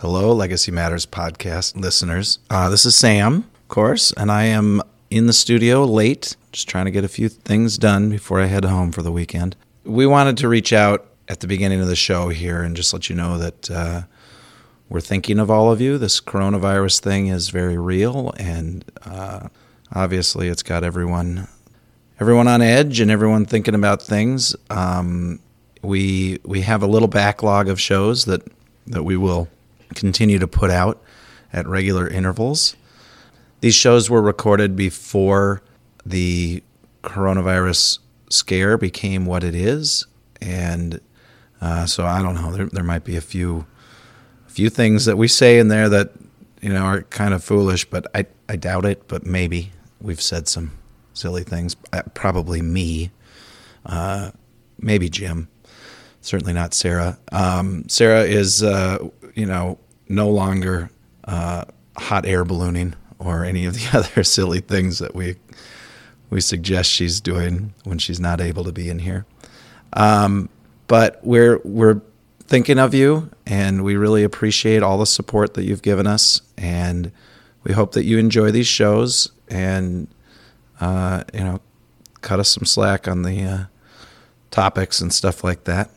Hello, Legacy Matters podcast listeners. Uh, this is Sam, of course, and I am in the studio late, just trying to get a few things done before I head home for the weekend. We wanted to reach out at the beginning of the show here and just let you know that uh, we're thinking of all of you. This coronavirus thing is very real, and uh, obviously, it's got everyone everyone on edge and everyone thinking about things. Um, we we have a little backlog of shows that that we will continue to put out at regular intervals. These shows were recorded before the coronavirus scare became what it is, and uh, so I don't know. There, there might be a few a few things that we say in there that you know are kind of foolish, but I I doubt it. But maybe we've said some silly things. Uh, Probably me, uh, maybe Jim. Certainly not Sarah. Um, Sarah is uh, you know no longer uh, hot air ballooning or any of the other silly things that we we suggest she's doing when she's not able to be in here. Um, but we're we're thinking of you, and we really appreciate all the support that you've given us, and we hope that you enjoy these shows and uh, you know cut us some slack on the uh, topics and stuff like that,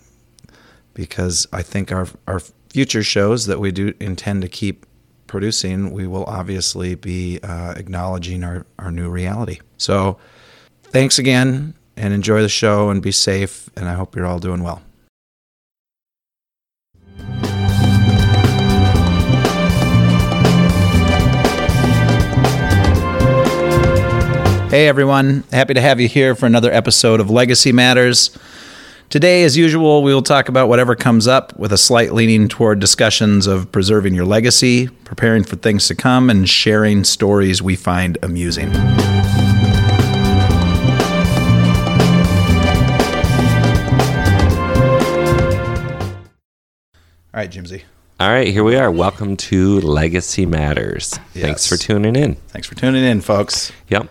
because I think our our future shows that we do intend to keep producing, we will obviously be uh, acknowledging our, our new reality. So, thanks again and enjoy the show and be safe. And I hope you're all doing well. Hey everyone, happy to have you here for another episode of Legacy Matters. Today, as usual, we will talk about whatever comes up with a slight leaning toward discussions of preserving your legacy, preparing for things to come, and sharing stories we find amusing. All right, Jimsy. All right, here we are. Welcome to Legacy Matters. Thanks for tuning in. Thanks for tuning in, folks. Yep.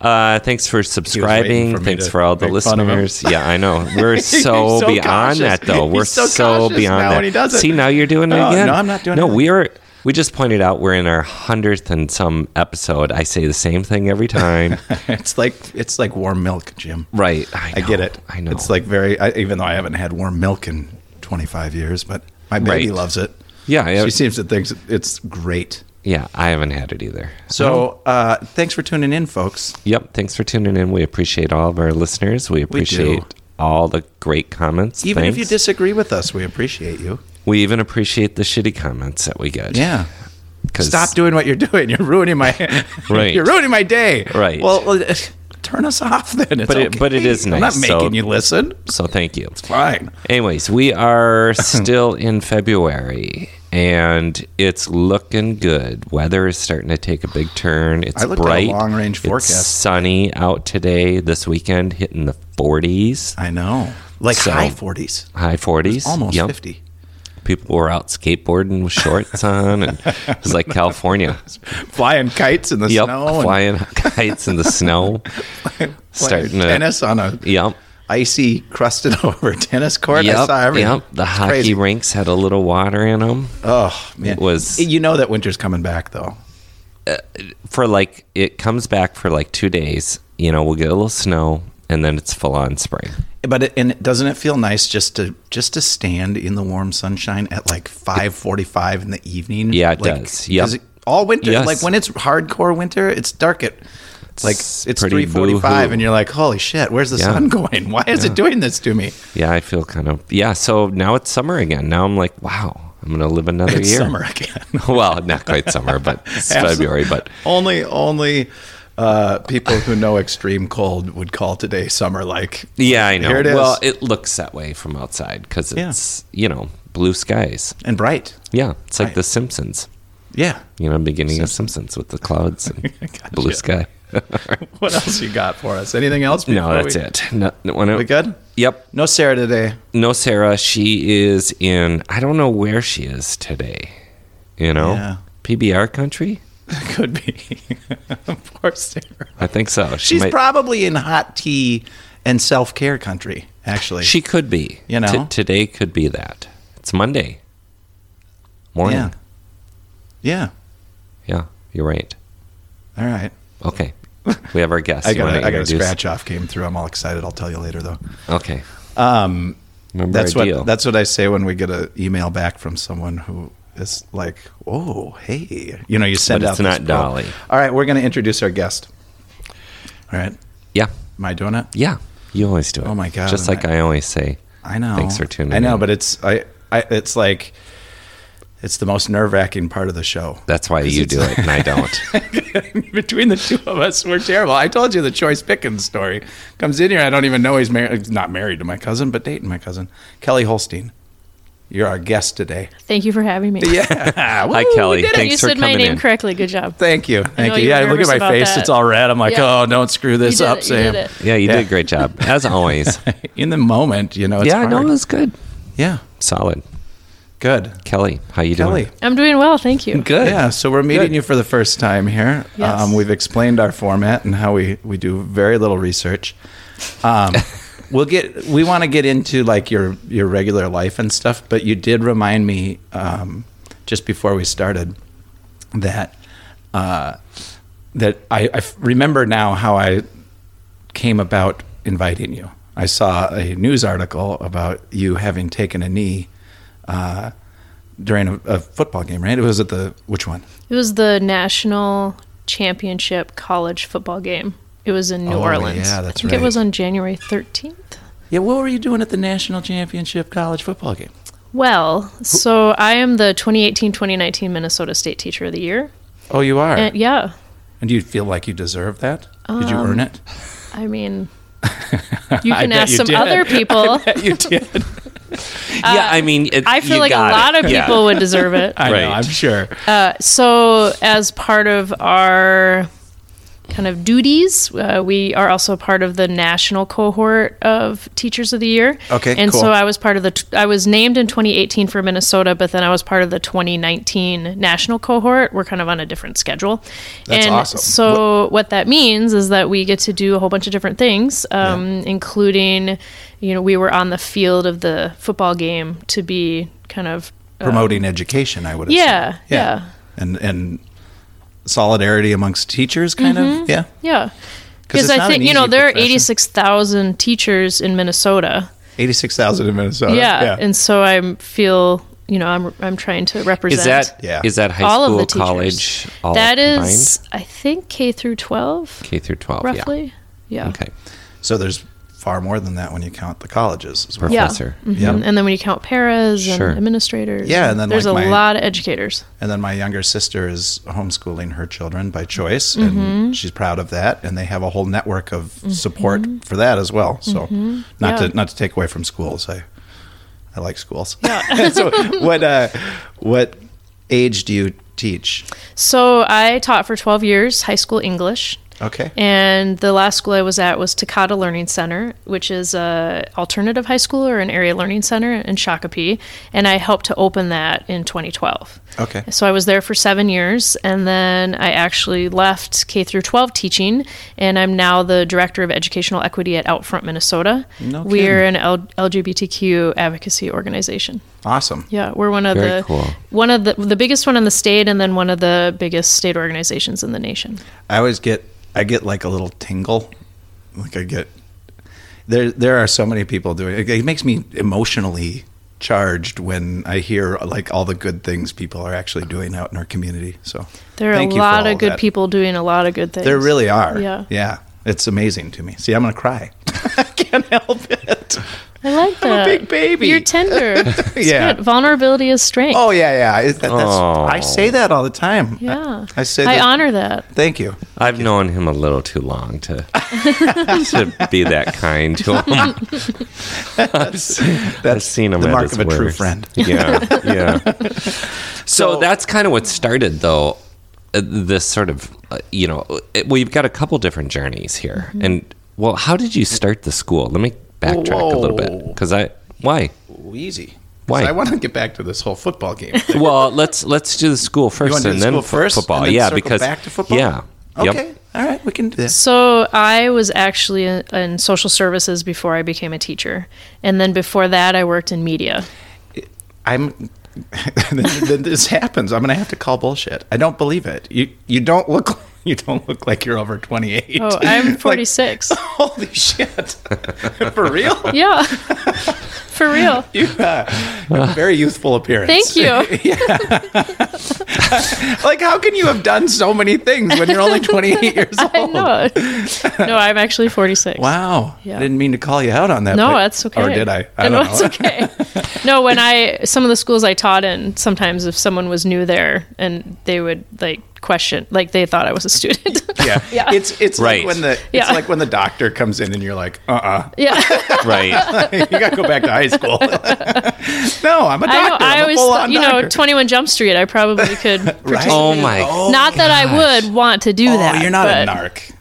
Uh, thanks for subscribing. for Thanks for all the make fun of him. listeners. Yeah, I know. We're so, so beyond cautious. that, though. We're He's so so, beyond that. when he does it. See, now you're doing it again. no, I'm not doing No, it. No, we are. We just pointed out we're in our hundredth and some episode. I say the same thing every time. it's like it's like warm milk, Jim. right. I, I get it. I know. It's like very. I, even though I haven't had warm milk in 25 years, but my baby Right. loves it. Yeah, yeah. she seems to think it's great. Yeah. I haven't had it either. So, uh, thanks for tuning in, folks. Yep. Thanks for tuning in. We appreciate all of our listeners. We appreciate all the great comments. Even if you disagree with us, we appreciate you. We even appreciate the shitty comments that we get. Yeah. Stop doing what you're doing. You're ruining my. Right. you're ruining my day. Right. Well, well, turn us off then. It's But it- okay. but it is I'm not nice, so- making you listen. So thank you. Fine. Anyways, we are still in February and it's looking good. Weather is starting to take a big turn. It's I looked at a bright. long-range It's forecast. sunny out today, this weekend, hitting the 40s, I know. Like So- high 40s. high 40s. Almost Yep. 50. People were out skateboarding with shorts on, and it was like California. Flying kites in the Yep, snow. and flying kites in the snow. starting to- tennis on a Yep. Icy, crusted over tennis court. I Yep, saw everything. yep. The hockey crazy. rinks had a little water in them. Oh man, It was- You know that winter's coming back though. Uh, for like it comes back for like two days. You know, we'll get a little snow, and then it's full on spring. But it, and doesn't it feel nice just to just to stand in the warm sunshine at like five forty five in the evening? Yeah, it like, does. It- all winter, Yes. like when it's hardcore winter, it's dark at like It's it's three forty five, boo-hoo. and you're like, holy shit, where's the Yeah. sun going? Why is it doing this to me? Yeah, I feel kind of yeah. So now it's summer again. Now I'm like, wow, I'm gonna live another It's year. summer again. well, not quite summer, but it's February. But only only uh, people who know extreme cold would call today summer. Like yeah, I know. Here it is. Well, it looks that way from outside because Yeah. it's you know blue skies. and bright. Yeah, it's like Right. The Simpsons. Yeah. You know, beginning of Simpsons with the clouds and blue sky. What else you got for us? Anything else? no, that's we- it. No, no, We good? Yep. No Sarah today. No, Sarah. She is in. I don't know where she is today. You know, Yeah. PBR country. Could be. Poor Sarah. I think so. She She's might- probably in hot tea and self care country. Actually, She could be. You know? T- today could be that. It's Monday morning. Yeah. Yeah. Yeah, you're right. All right. Okay. We have our guest. I got a, I got a scratch off came through. I'm all excited. I'll tell you later though. Okay. Um, Remember that's what deal. that's what I say when we get an email back from someone who is like, "Oh, hey," you know, you send But out. it's not Dolly. All right, we're going to introduce our guest. All right, yeah. am I doing it? Yeah. You always do it. Oh my God, Just like I- I always say. I know. Thanks for tuning I know, in. but it's I, I it's like it's the most nerve wracking part of the show. That's why you do it and I don't. Between the two of us, we're terrible. I told you the Choice Pickens story. Comes in here, I don't even know he's married. Not married to my cousin, but dating my cousin, Kelly Holstine. You're our guest today. Thank you for having me. Yeah. Hi, Kelly. You Thanks for said my coming name in. correctly. Good job. Thank you. Thank you. you Yeah, were look at my about face. that. It's all red. I'm like, Yeah. oh, don't screw this up, it, Sam. did. Yeah, you Yeah. did a great job. As always. In the moment, you know, it's yeah, hard. no, it was good. yeah, Solid. Good. Kelly, how you Kelly. doing? I'm doing well. Thank you. Good. Yeah, so we're meeting Good. you for the first time here. Yes. Um, we've explained our format and how we, we do very little research. Um, we'll get we want to get into like your your regular life and stuff, but you did remind me um, just before we started that uh, that I remember now how I came about inviting you. I saw a news article about you having taken a knee uh, during a, a football game, right? It was at the which one? It was the national championship college football game. It was in New Oh, Orleans. yeah, that's I think right. it was on January 13th. Yeah, what were you doing at the national championship college football game? Well, so I am the 2018-2019 Minnesota State Teacher of the Year. Oh, you are. And yeah, And do you feel like you deserve that? Did you earn it? I mean, you can ask you some did. other people. you did. Yeah, I mean, it, I feel you like got a it. lot of Yeah. people would deserve it. I Right. know, I'm sure. Uh, so, as part of our kind of duties, uh, we are also part of the national cohort of Teachers of the Year. Okay, and cool. so I was part of the. T- I was named in 2018 for Minnesota, but then I was part of the 2019 national cohort. We're kind of on a different schedule. That's and awesome. So what that means is that we get to do a whole bunch of different things, um, including, you know, we were on the field of the football game to be kind of um, Promoting education, I would assume. yeah, yeah. And and solidarity amongst teachers, kind of. Mm-hmm. Yeah. yeah. 'Cause Because I think, you know, easy there are 86,000 teachers in Minnesota. Eighty-six thousand in Minnesota. yeah. yeah, And so I feel, you know, I'm, I'm trying to represent Is that Yeah. is that high all school, of the teachers. college, all That combined? is, I think, K through 12, K through twelve, roughly. Yeah. Yeah. Okay, so there's far more than that when you count the colleges as well. Yeah. professor. Yeah. And then when you count paras Sure. and administrators, Yeah, and then, there's like, a my- lot of educators. And then my younger sister is homeschooling her children by choice, Mm-hmm. and she's proud of that. And they have a whole network of support for that as well. So, not Mm-hmm. Yeah. to not to take away from schools, I I like schools. Yeah. so, what uh, what age do you teach? So I taught for 12 years high school English. Okay, And the last school I was at was Tokata Learning Center, which is a alternative high school or an area learning center in Shakopee. And I helped to open that in 2012. okay, So I was there for seven years, and then I actually left K through 12 teaching, and I'm now the director of educational equity at Outfront Minnesota. No We're an L- LGBTQ advocacy organization. awesome. Yeah, we're one of Very the cool. one of the the biggest one in the state, and then one of the biggest state organizations in the nation. I always get I get like a little tingle, like I get there. There are so many people doing it. It makes me emotionally charged when I hear like all the good things people are actually doing out in our community. So There are a lot of good that. people doing a lot of good things. There really are. Yeah. yeah. It's amazing to me. See, I'm gonna cry. I can't help it. I like I'm a that. big baby. You're tender. It's Yeah. good. Vulnerability is strength. Oh yeah, yeah. It- that- that's, Oh. I say that all the time. yeah. I say That. I honor that. Thank you. I've known him a little too long to to be that kind to him. I've, I've That's seen him the at mark his of a true friend. Yeah, yeah. So, So- that's kind of what started, though. uh, This sort of, uh, you know, it, we've got a couple different journeys here, Mm-hmm. and well, how did you start the school? Let me backtrack a little bit because I why. Ooh, easy. 'Cause Why? I want to get back to this whole football game. thing. Well, let's let's do the school first, wanna do and the then school fo- first, football. and then yeah, because back to football? Yeah. Okay. Yep. All right. We can do this. So I was actually in, in social services before I became a teacher, and then before that I worked in media. I'm then, then this happens. I'm gonna have to call bullshit. I don't believe it. You you don't look you don't look like you're over 28. Oh, I'm Like, 46. holy shit! For real? yeah. For real. You uh, you have a very youthful appearance. Thank you. Like, how can you have done so many things when you're only 28 years old? I know. No, I'm actually 46. Wow. Yeah. I didn't mean to call you out on that. No, but- that's okay. Or did I? I no, don't it's know. okay. no, when I some of the schools I taught in, sometimes if someone was new there and they would like question, like they thought I was a student. Yeah. Yeah. It's it's Right. like when the it's Yeah. like when the doctor comes in and you're like, uh uh. yeah, Right. you gotta go back to high school. no, I'm a doctor. I know. I I'm a always, full-on thought, you know, 21 Jump Street. I probably could. Right? Oh my. Not that I would want to do Oh, that. you're not but, a narc.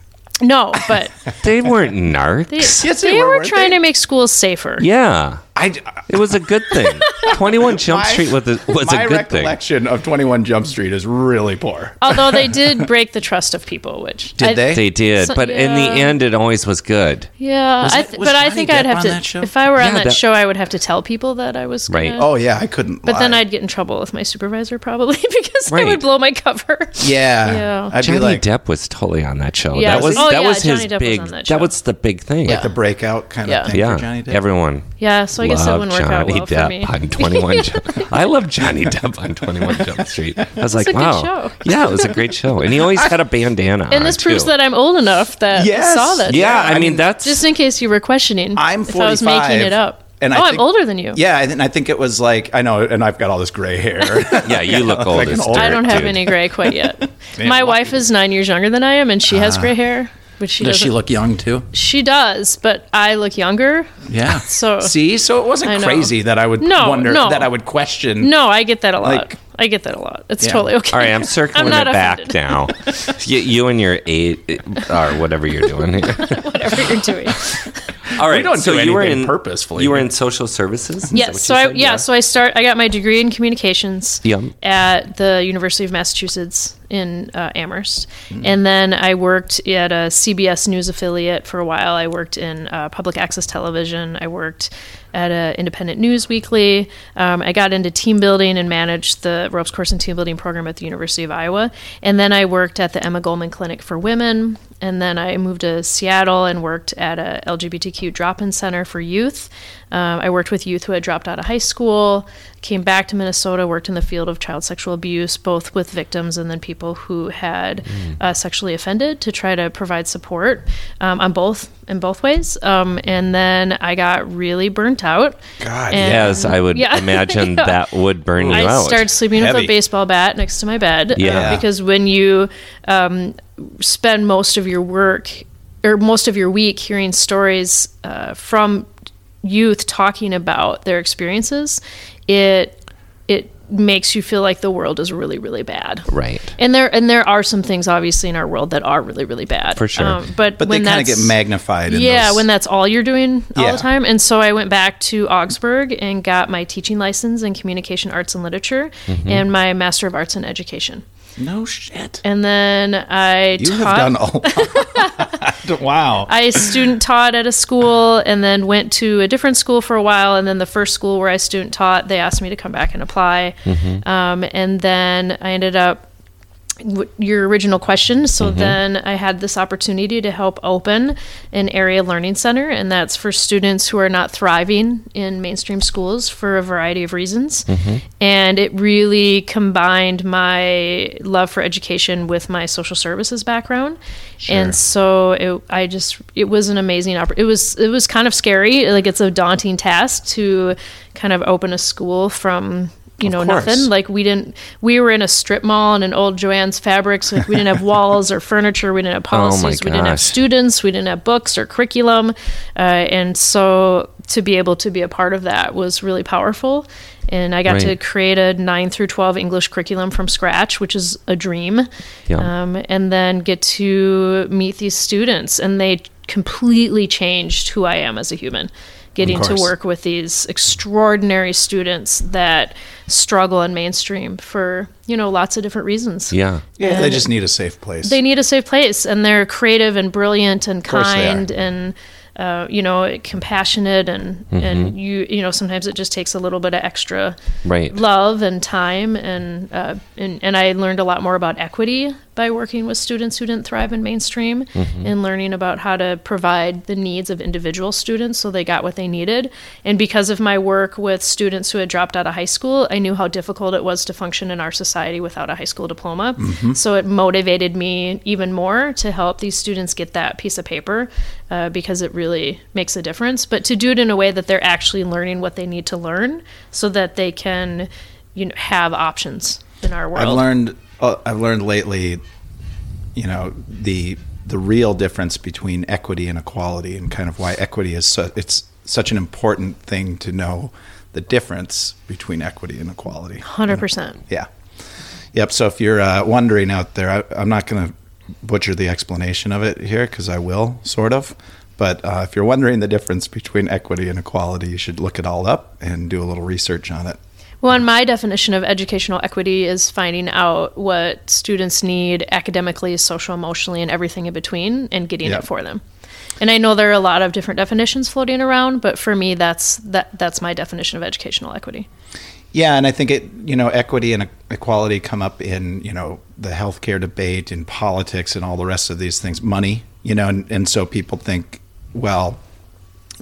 No, but They weren't narcs. they, Yes, they they were, were trying they? to make schools safer. yeah. I, It was a good thing. 21 Jump My- Street was a, was a good thing. My recollection of 21 Jump Street is really poor. Although they did break the trust of people, which Did I- they? They did, So- but in the end, it always was good. Yeah, Was I it- th- was but I think Depp I'd have to. If I were Yeah, on that, that- show, I would have to tell people that I was. Right. gonna- Oh yeah, I couldn't. But then. I'd get in trouble with my supervisor probably because I would blow my cover. yeah, Yeah. I'd Johnny like Depp was totally on that show. Yeah, that was was? Oh, that yeah, was his Johnny Depp was big. on that that was the big thing. like the breakout kind of thing yeah, for Johnny Depp. everyone. Yeah, so I guess it wouldn't work out Johnny well for Depp me. on 21 Jump. I love Johnny Depp on 21 Jump Street. I was like, a good wow. show. Yeah, it was a great show. And he always had a bandana and this on, proves too. that I'm old enough that Yes. saw that. Yeah, I I, mean, mean, that's Just in case you were questioning I'm if I was making it up. and I oh, I'm older than you. Yeah, and I think it was like I know, and I've got all this gray hair. yeah, you look old Like an as old- dirt, I don't have dude. any gray quite yet. Man, My wife is nine years younger than I am, and she Ah. has gray hair. But she Does she look young too? She does, but I look younger. Yeah. So- see, so it wasn't crazy that I would No, wonder no. that I would question. No, I get that a lot. Like- I get that a lot. It's Yeah. totally okay. All right, I'm circling not it back offended. now. You, you and your eight uh, or whatever you're doing. Here. whatever you're doing. All right, don't so do you were in purposefully. You were in social services. Yes. what So I said? yeah, so I start. I got my degree in communications Yep. at the University of Massachusetts in uh, Amherst, Mm-hmm. and then I worked at a CBS News affiliate for a while. I worked in uh, public access television. I worked at an independent news weekly. Um, I got into team building and managed the ropes course and team building program at the University of Iowa, and then I worked at the Emma Goldman Clinic for Women. And then I moved to Seattle and worked at a LGBTQ drop-in center for youth. Um, I worked with youth who had dropped out of high school, came back to Minnesota, worked in the field of child sexual abuse, both with victims and then people who had uh, sexually offended to try to provide support um, on both in both ways. Um, and then I got really burnt out. God, And- Yes, I would Yeah. imagine Yeah. that would burn you I out. started sleeping with Heavy. a baseball bat next to my bed. uh, Yeah. because when you um, spend most of your work or most of your week hearing stories uh, from youth talking about their experiences, it it makes you feel like the world is really really bad. right. And there and there are some things obviously in our world that are really really bad Um, For sure. but but they when kind of get magnified. In yeah, those- when that's all you're doing all Yeah. the time. And so I went back to Augsburg and got my teaching license in communication arts and literature Mm-hmm. and my master of arts in education. No shit. And then I You taught have done a lot. wow. I student taught at a school and then went to a different school for a while. And then the first school where I student taught, they asked me to come back and apply. Um, and then I ended up your original question. So mm-hmm. then I had this opportunity to help open an area learning center, and that's for students who are not thriving in mainstream schools for a variety of reasons. Mm-hmm. And it really combined my love for education with my social services background. Sure. And so it, I just it was an amazing oppor- it was it was kind of scary like it's a daunting task to kind of open a school from you know nothing. like we didn't we were in a strip mall in an old Jo-Ann's fabrics. Like we didn't have walls or furniture. We didn't have policies. We didn't have students. We didn't have books or curriculum. Uh, and so to be able to be a part of that was really powerful. And i got to create a 9 through 12 english curriculum from scratch which is a dream. Yeah. um, and then get to meet these students and they completely changed who i am as a human getting to work with these extraordinary students that struggle in mainstream for you know lots of different reasons Yeah. yeah, they just need a safe place. they need a safe place and they're creative and brilliant and course they are. kind and uh, you know, compassionate and and you you know sometimes it just takes a little bit of extra Right. love and time and uh, and and I learned a lot more about equity by working with students who didn't thrive in mainstream and learning about how to provide the needs of individual students so they got what they needed. And because of my work with students who had dropped out of high school, I knew how difficult it was to function in our society without a high school diploma. So it motivated me even more to help these students get that piece of paper uh, because it really makes a difference. But to do it in a way that they're actually learning what they need to learn so that they can you know have options in our world. I've learned I've learned lately, you know, the the real difference between equity and equality, and kind of why equity is so, it's such an important thing to know the difference between equity and equality. Hundred percent. Yeah. Yep. So if you're uh, wondering out there, I, I'm not going to butcher the explanation of it here because I will, sort of. But uh, if you're wondering the difference between equity and equality, you should look it all up and do a little research on it. Well, my definition of educational equity is finding out what students need academically, social, emotionally, and everything in between, and getting Yep. it for them. And I know there are a lot of different definitions floating around, but for me, that's that that's my definition of educational equity. Yeah, and I think it, you know, equity and equality come up in, you know, the healthcare debate, in politics, and all the rest of these things. Money, you know, and, and so people think, well,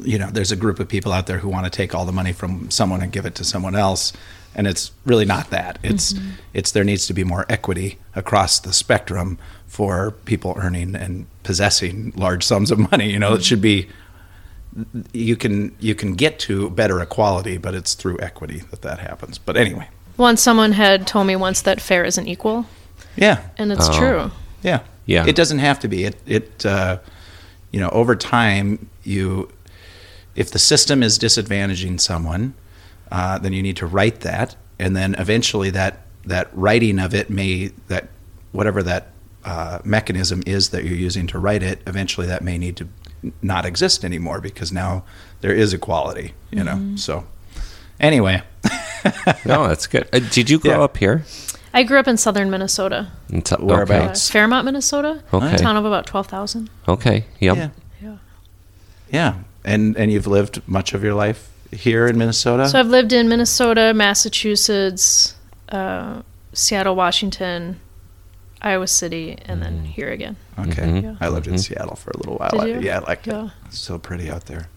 you know, there's a group of people out there who want to take all the money from someone and give it to someone else, and it's really not that. It's it's there needs to be more equity across the spectrum for people earning and possessing large sums of money. You know, it should be you can you can get to better equality, but it's through equity that that happens. But anyway, Once someone had told me once that fair isn't equal, yeah, and it's Oh. true. yeah, Yeah. It doesn't have to be. It it uh, you know over time you if the system is disadvantaging someone, uh, then you need to write that, and then eventually that that writing of it may that whatever that uh, mechanism is that you're using to write it, eventually that may need to not exist anymore because now there is equality. You know, so anyway. No, that's good. Uh, did you grow Yeah. up here? I grew up in southern Minnesota, In t- Whereabouts? uh, Fairmont, Minnesota, Okay. a town of about twelve thousand. Okay. Yep. Yeah. Yeah. Yeah, and and you've lived much of your life here in Minnesota. So I've lived in Minnesota, Massachusetts, uh, Seattle, Washington, Iowa City, and then here again. okay, Mhm. Yeah. I lived in Seattle for a little while. Did I- yeah, like Yeah. it. It's so pretty out there.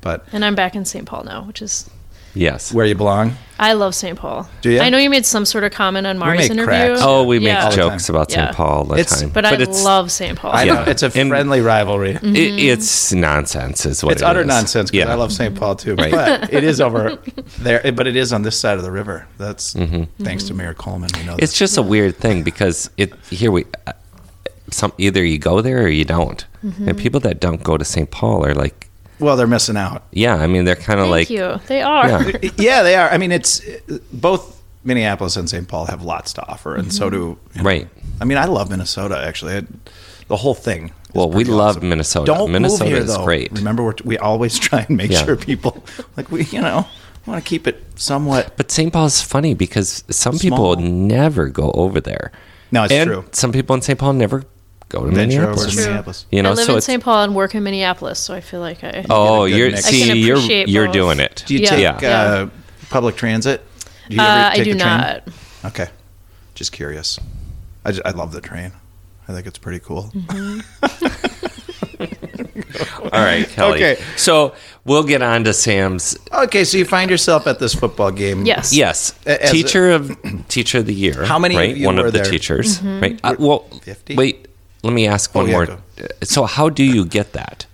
But And I'm back in St. Paul now, which is Yes. where you belong? I love St. Paul. Do ya? I know you made some sort of comment on Mari's make interview. cracks. Oh, we make Yeah. All jokes time. about St. Paul all the It's- time. But, I it's, love St. Paul. I Yeah. it's a And- friendly rivalry. i- it's nonsense, is what It's it utter is. nonsense because Yeah. I love St. Paul too. Right. But it is over there. But it is on this side of the river. That's thanks to Mayor Coleman. We know Mm-hmm. It's this. just a weird thing because it here we uh, some either you go there or you don't. Mm-hmm. And people that don't go to St. Paul are like, well, they're missing out. yeah, I mean they're kind of like you. They are. Yeah. yeah, they are. I mean, it's both Minneapolis and St. Paul have lots to offer, and so mm-hmm. do you know, Right. I mean, I love Minnesota actually. I, the whole thing. Well, we love awesome. Minnesota. Don't Minnesota move here, is though. great. Remember, we're, we always try and make Yeah. sure people like we, you know, want to keep it somewhat. But St. Paul's funny because some people never go over there. No, it's and true. some people in St. Paul never go to Venture over Minneapolis. to Minneapolis. You know, I live so in it's St. Paul and work in Minneapolis, so I feel like I. oh, You get a good you're mix. I can see, you're appreciate you're doing it. Do you Yeah. take Yeah. uh, public transit? Do you Uh, ever I take do the train? not. Okay, just curious. I, ju- I love the train. I think it's pretty cool. All right, Kelly. Okay. So we'll get on to Sam's. Okay, so you find yourself at this football game. Yes. Yes, as teacher of teacher of the year. How many of Right, you one were of the teachers. Mm-hmm. Right. Uh, well, 50? wait. Let me ask one Oh, yeah, more. go. So, how do you get that?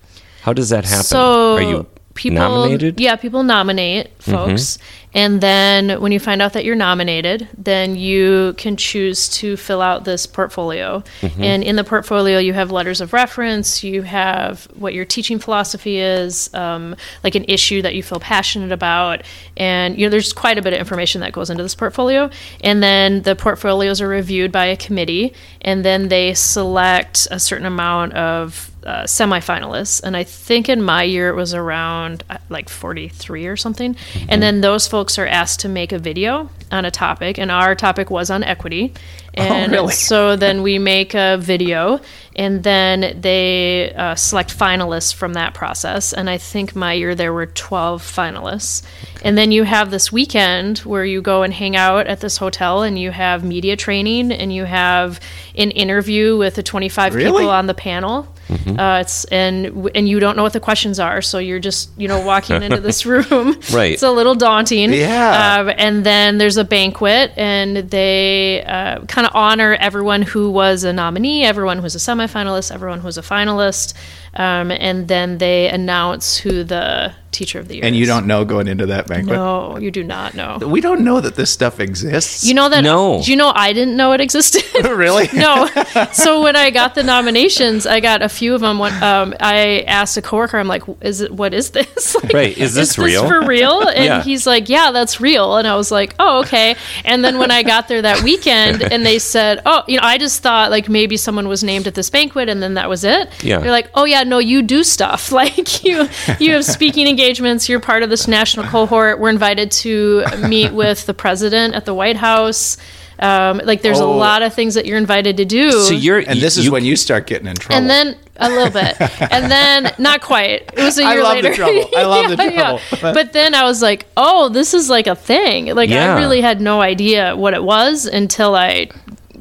How does that happen? So Are you people nominated? Mm-hmm. Yeah, people nominate folks, and then when you find out that you're nominated, then you can choose to fill out this portfolio. Mm-hmm. And in the portfolio, you have letters of reference. You have what your teaching philosophy is, um, like an issue that you feel passionate about, and you know there's quite a bit of information that goes into this portfolio. And then the portfolios are reviewed by a committee, and then they select a certain amount of uh, semifinalists, and I think in my year it was around uh, like 43 or something. And then those folks are asked to make a video on a topic, and our topic was on equity. And really? so then we make a video, and then they uh, select finalists from that process. And I think my year there were 12 finalists. And then you have this weekend where you go and hang out at this hotel, and you have media training, and you have an interview with the 25 Really? people on the panel. Uh, it's and and you don't know what the questions are, so you're just you know walking into this room. Right. It's a little daunting. Yeah. Um, and then there's a banquet, and they uh, kind of honor everyone who was a nominee, everyone who was a semifinalist, everyone who was a finalist, um, and then they announce who the teacher of the year And you don't know going into that banquet? No, you do not know. We don't know that this stuff exists. You know that? No. Do you know I didn't know it existed? really? no. So when I got the nominations, I got a few of them. When, um, I asked a coworker, I'm like, "Is it? What is this? Like, Right, is this real?" for real?" And Yeah. he's like, "Yeah, that's real." And I was like, "Oh, okay." And then when I got there that weekend, and they said, "Oh, you know," I just thought like maybe someone was named at this banquet, and then that was it. Yeah. They're like, "Oh yeah, no, you do stuff. Like you, you have speaking engagements. You're part of this national cohort. We're invited to meet with the president at the White House." Um, like there's a Oh. lot of things that you're invited to do. So you're And this is you- when you start getting in trouble. and then a little bit, and then not quite. It was a year love the later. trouble. I love the trouble. But then I was like, oh, this is like a thing. Like Yeah. I really had no idea what it was until I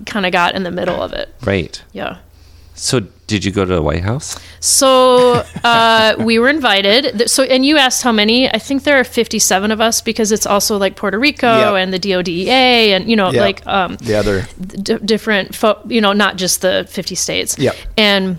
kind of got in the middle of it. right. Yeah. So did you go to the White House? So uh, we were invited. So and you asked how many? I think there are 57 of us because it's also like Puerto Rico Yep. and the DODEA and you know Yeah. like um, the other d- different, fo- you know, not just the 50 states. Yep. And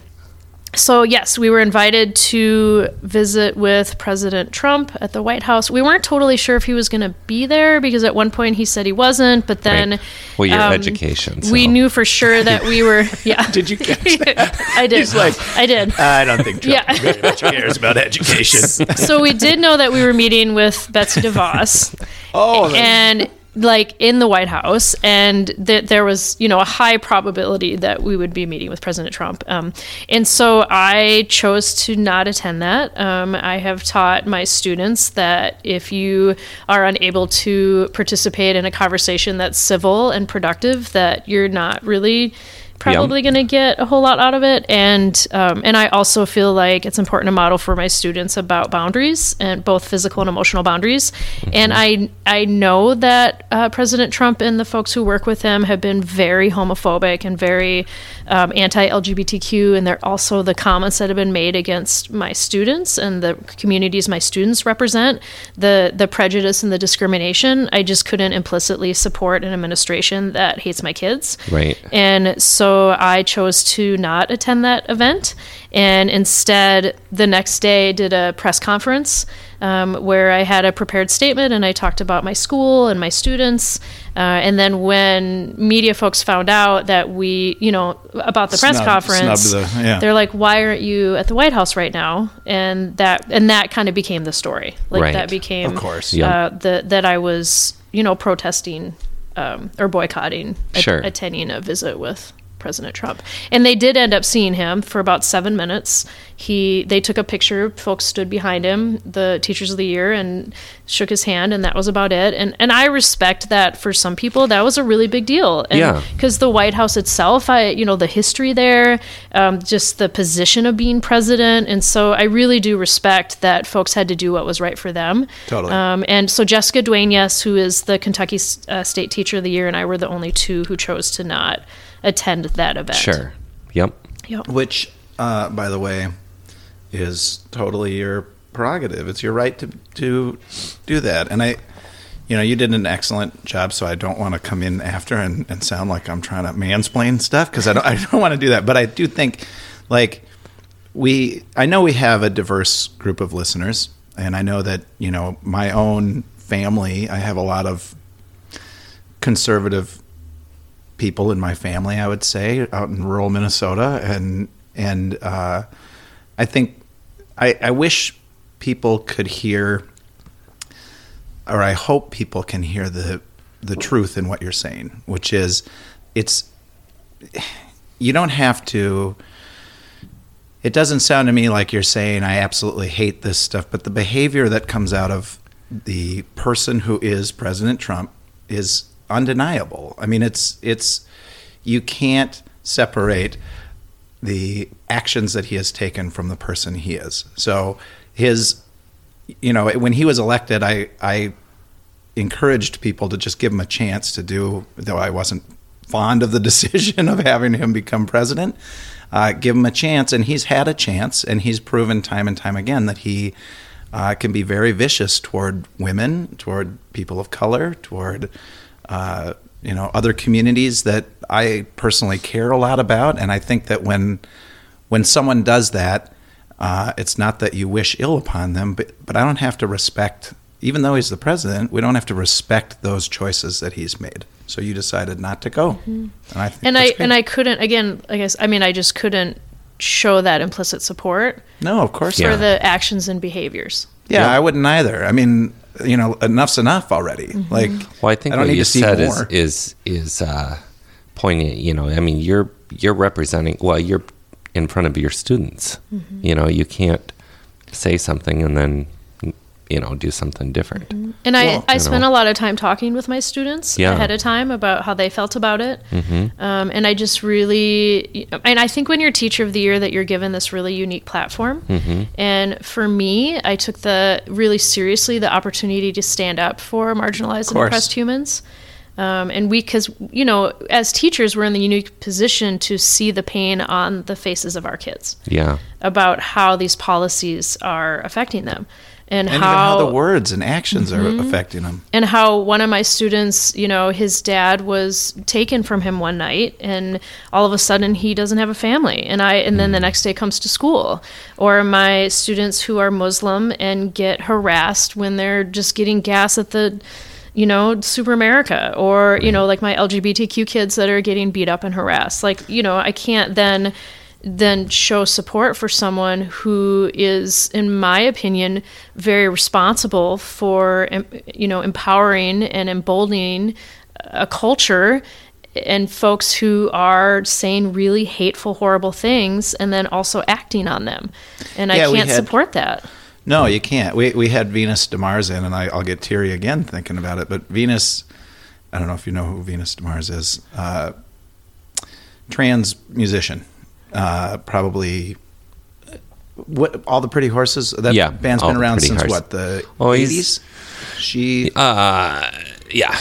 so, yes, we were invited to visit with President Trump at the White House. We weren't totally sure if he was going to be there because at one point he said he wasn't, but then Right. Well, your um, education. we knew for sure that we were. Yeah, Did you catch that? I did. He's like, I did. I don't think Trump Yeah. very much cares about education. so we did know that we were meeting with Betsy DeVos. oh, that's- and like in the White House, and that there was you know a high probability that we would be meeting with President Trump. Um, and so I chose to not attend that. Um, I have taught my students that if you are unable to participate in a conversation that's civil and productive, that you're not really probably going to get a whole lot out of it. And um, and I also feel like it's important to model for my students about boundaries and both physical and emotional boundaries. And I I know that uh, President Trump and the folks who work with him have been very homophobic and very um, anti-LGBTQ and they're also the comments that have been made against my students and the communities my students represent the the prejudice and the discrimination I just couldn't implicitly support an administration that hates my kids. Right. and so I chose to not attend that event and instead the next day did a press conference um, where I had a prepared statement and I talked about my school and my students. Uh, and then when media folks found out that we, you know, about the press Snub- conference, snub the- yeah. they're like, "Why aren't you at the White House right now?" And that and that kind of became the story. Like Right. that became, Of course. Yeah. uh, the, that I was, you know, protesting um, or boycotting at- Sure. attending a visit with President Trump. And they did end up seeing him for about seven minutes. He they took a picture, folks stood behind him, the teachers of the year, and shook his hand, and that was about it. And and I respect that for some people, that was a really big deal. And Yeah. because the White House itself, I you know the history there, um, just the position of being president, and so I really do respect that folks had to do what was right for them. Totally. Um, and so Jessica Dueñas, yes, who is the Kentucky uh, State Teacher of the Year, and I were the only two who chose to not attend that event. Sure. Yep. Yep. which, uh, by the way, is totally your prerogative. It's your right to to do that. And I, you know, you did an excellent job. So I don't want to come in after and, and sound like I'm trying to mansplain stuff because I don't. I don't want to do that. But I do think, like, we. I know we have a diverse group of listeners, and I know that you know my own family. I have a lot of conservative people in my family, I would say, out in rural Minnesota, and and uh, I think I, I wish people could hear, or I hope people can hear the the truth in what you're saying, which is, it's you don't have to. It doesn't sound to me like you're saying I absolutely hate this stuff, but the behavior that comes out of the person who is President Trump is undeniable. I mean, it's it's you can't separate the actions that he has taken from the person he is. So his, you know, when he was elected, I I encouraged people to just give him a chance to do, though I wasn't fond of the decision of having him become president. Uh, give him a chance, and he's had a chance, and he's proven time and time again that he uh, can be very vicious toward women, toward people of color, toward uh, you know other communities that I personally care a lot about, and I think that when when someone does that, uh, it's not that you wish ill upon them, but but I don't have to respect, even though he's the president, we don't have to respect those choices that he's made. So you decided not to go, and I think and I great. and I couldn't again. I guess I mean I just couldn't show that implicit support no, of course Yeah. for not. the actions and behaviors. Yeah, I wouldn't either. I mean, you know, enough's enough already. Mm-hmm. Like, Well, I think I don't what need you to see said is more. is is uh, poignant. You know, I mean, you're you're representing. Well, you're in front of your students. Mm-hmm. You know, you can't say something and then you know do something different. And I, Well, I you spent know. a lot of time talking with my students Yeah. ahead of time about how they felt about it. Mm-hmm. Um, and I just really, and I think when you're teacher of the year, that you're given this really unique platform. Mm-hmm. And for me, I took the really seriously the opportunity to stand up for marginalized and oppressed humans. Um, and we, because, you know, as teachers, we're in the unique position to see the pain on the faces of our kids Yeah. about how these policies are affecting them. And, and how, how the words and actions Mm-hmm. are affecting them. and how one of my students, you know, his dad was taken from him one night and all of a sudden he doesn't have a family and I and then the next day comes to school or my students who are Muslim and get harassed when they're just getting gas at the you know, Super America or, you know, like my LGBTQ kids that are getting beat up and harassed. Like, you know, I can't then then show support for someone who is in my opinion very responsible for you know empowering and emboldening a culture and folks who are saying really hateful horrible things and then also acting on them and Yeah, i can't had- support that No, you can't. We we had Venus Demars in, and I, I'll get teary again thinking about it. But Venus, I don't know if you know who Venus Demars is. Uh, trans musician, uh, probably. What all the pretty horses? That Yeah, band's been around since Horses. what the Oh, eighties. She Uh, yeah.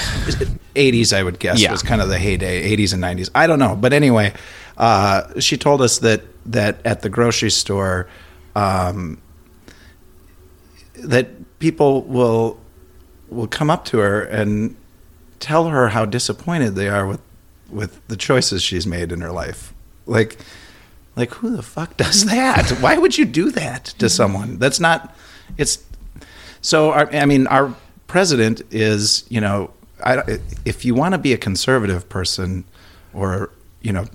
80s i would guess Yeah. was kind of the heyday 80s and 90s i don't know but anyway uh, she told us that that at the grocery store um, that people will will come up to her and tell her how disappointed they are with with the choices she's made in her life like like who the fuck does that why would you do that to mm-hmm. someone that's not it's so our, I mean, our president is, you know, I, if you want to be a conservative person, or you know,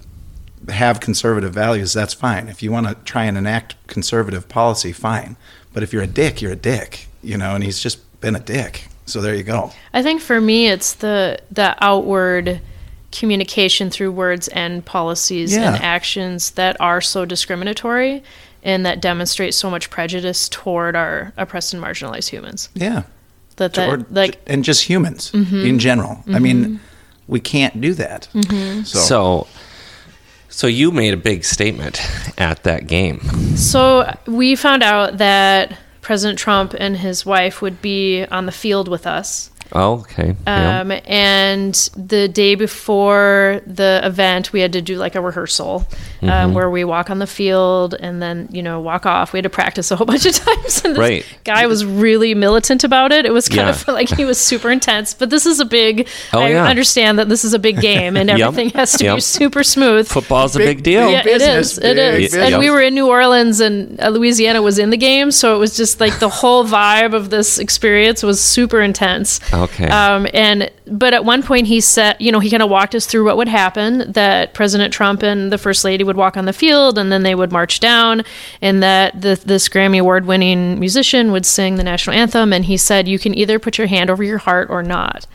have conservative values, that's fine. If you want to try and enact conservative policy, fine. But if you're a dick, you're a dick, you know. And he's just been a dick. So there you go. I think for me, it's the the outward communication through words and policies Yeah. and actions that are so discriminatory and that demonstrate so much prejudice toward our oppressed and marginalized humans. Yeah. That that Or- like and just humans mm-hmm. in general. I mm-hmm. mean, we can't do that. Mm-hmm. So, So, so you made a big statement at that game. So we found out that President Trump and his wife would be on the field with us. Oh, okay. Yeah. Um, and the day before the event, we had to do like a rehearsal Mm-hmm. um, where we walk on the field and then, you know, walk off. We had to practice a whole bunch of times. And this Right. guy was really militant about it. It was kind Yeah. of like he was super intense. But this is a big, Oh, I yeah. understand that this is a big game and Yep. everything has to be super smooth. Football's a Big- big deal. Yeah, it business, is. It big is. business. And we were in New Orleans, and uh, Louisiana was in the game, so it was just like the whole vibe of this experience was super intense. Okay. Um, and but at one point he said, you know, he kind of walked us through what would happen. That President Trump and the First Lady would walk on the field, and then they would march down, and that the, this Grammy Award-winning musician would sing the national anthem. And he said, you can either put your hand over your heart or not.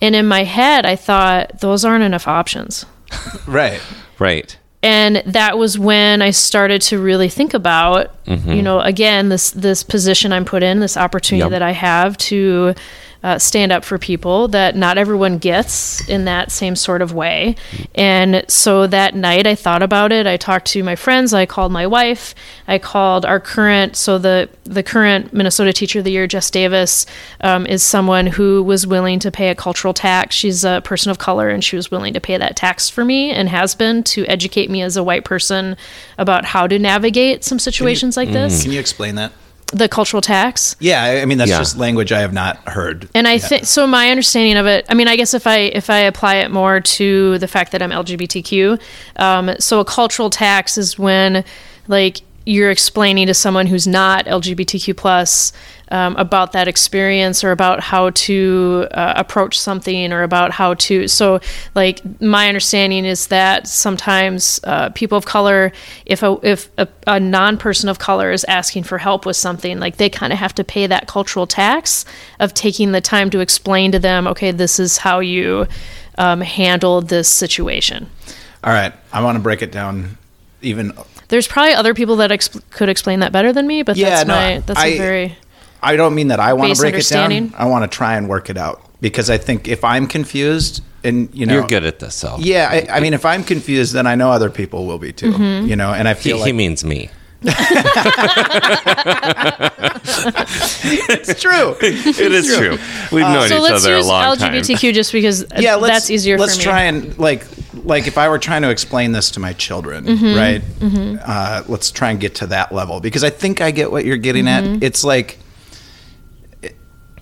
And in my head, I thought those aren't enough options. right. Right. and that was when I started to really think about, mm-hmm. you know, again this this position I'm put in, this opportunity Yep. that I have to uh, stand up for people that not everyone gets in that same sort of way. And so that night I thought about it. I talked to my friends. I called my wife. I called our current, so the, the current Minnesota Teacher of the Year, Jess Davis, um, is someone who was willing to pay a cultural tax. She's a person of color and she was willing to pay that tax for me and has been to educate me as a white person about how to navigate some situations like this. Can you explain that? The cultural tax. Yeah, I I mean that's Yeah. just language I have not heard. And I think so. My understanding of it. I mean, I guess if I if I apply it more to the fact that I'm LGBTQ, um, so a cultural tax is when like you're explaining to someone who's not LGBTQ plus um, about that experience or about how to uh, approach something or about how to. So, like my understanding is that sometimes uh, people of color, if a if a, a non person of color is asking for help with something, like they kind of have to pay that cultural tax of taking the time to explain to them, okay, this is how you um, handle this situation. All right, I want to break it down even There's probably other people that exp- could explain that better than me, but Yeah, that's no, my that's a I- very I don't mean that I want to break it down. I want to try and work it out because I think if I'm confused and you know You're good at this, so Yeah, I, I mean if I'm confused then I know other people will be too. Mm-hmm. You know, and I feel he like means me. It's true. It is true. We've known so each let's other a use long time. So let's use LGBTQ just because uh, yeah, let's, that's easier Let's for me. try and like like if I were trying to explain this to my children, Mm-hmm. right? Uh, let's try and get to that level because I think I get what you're getting Mm-hmm. at. It's like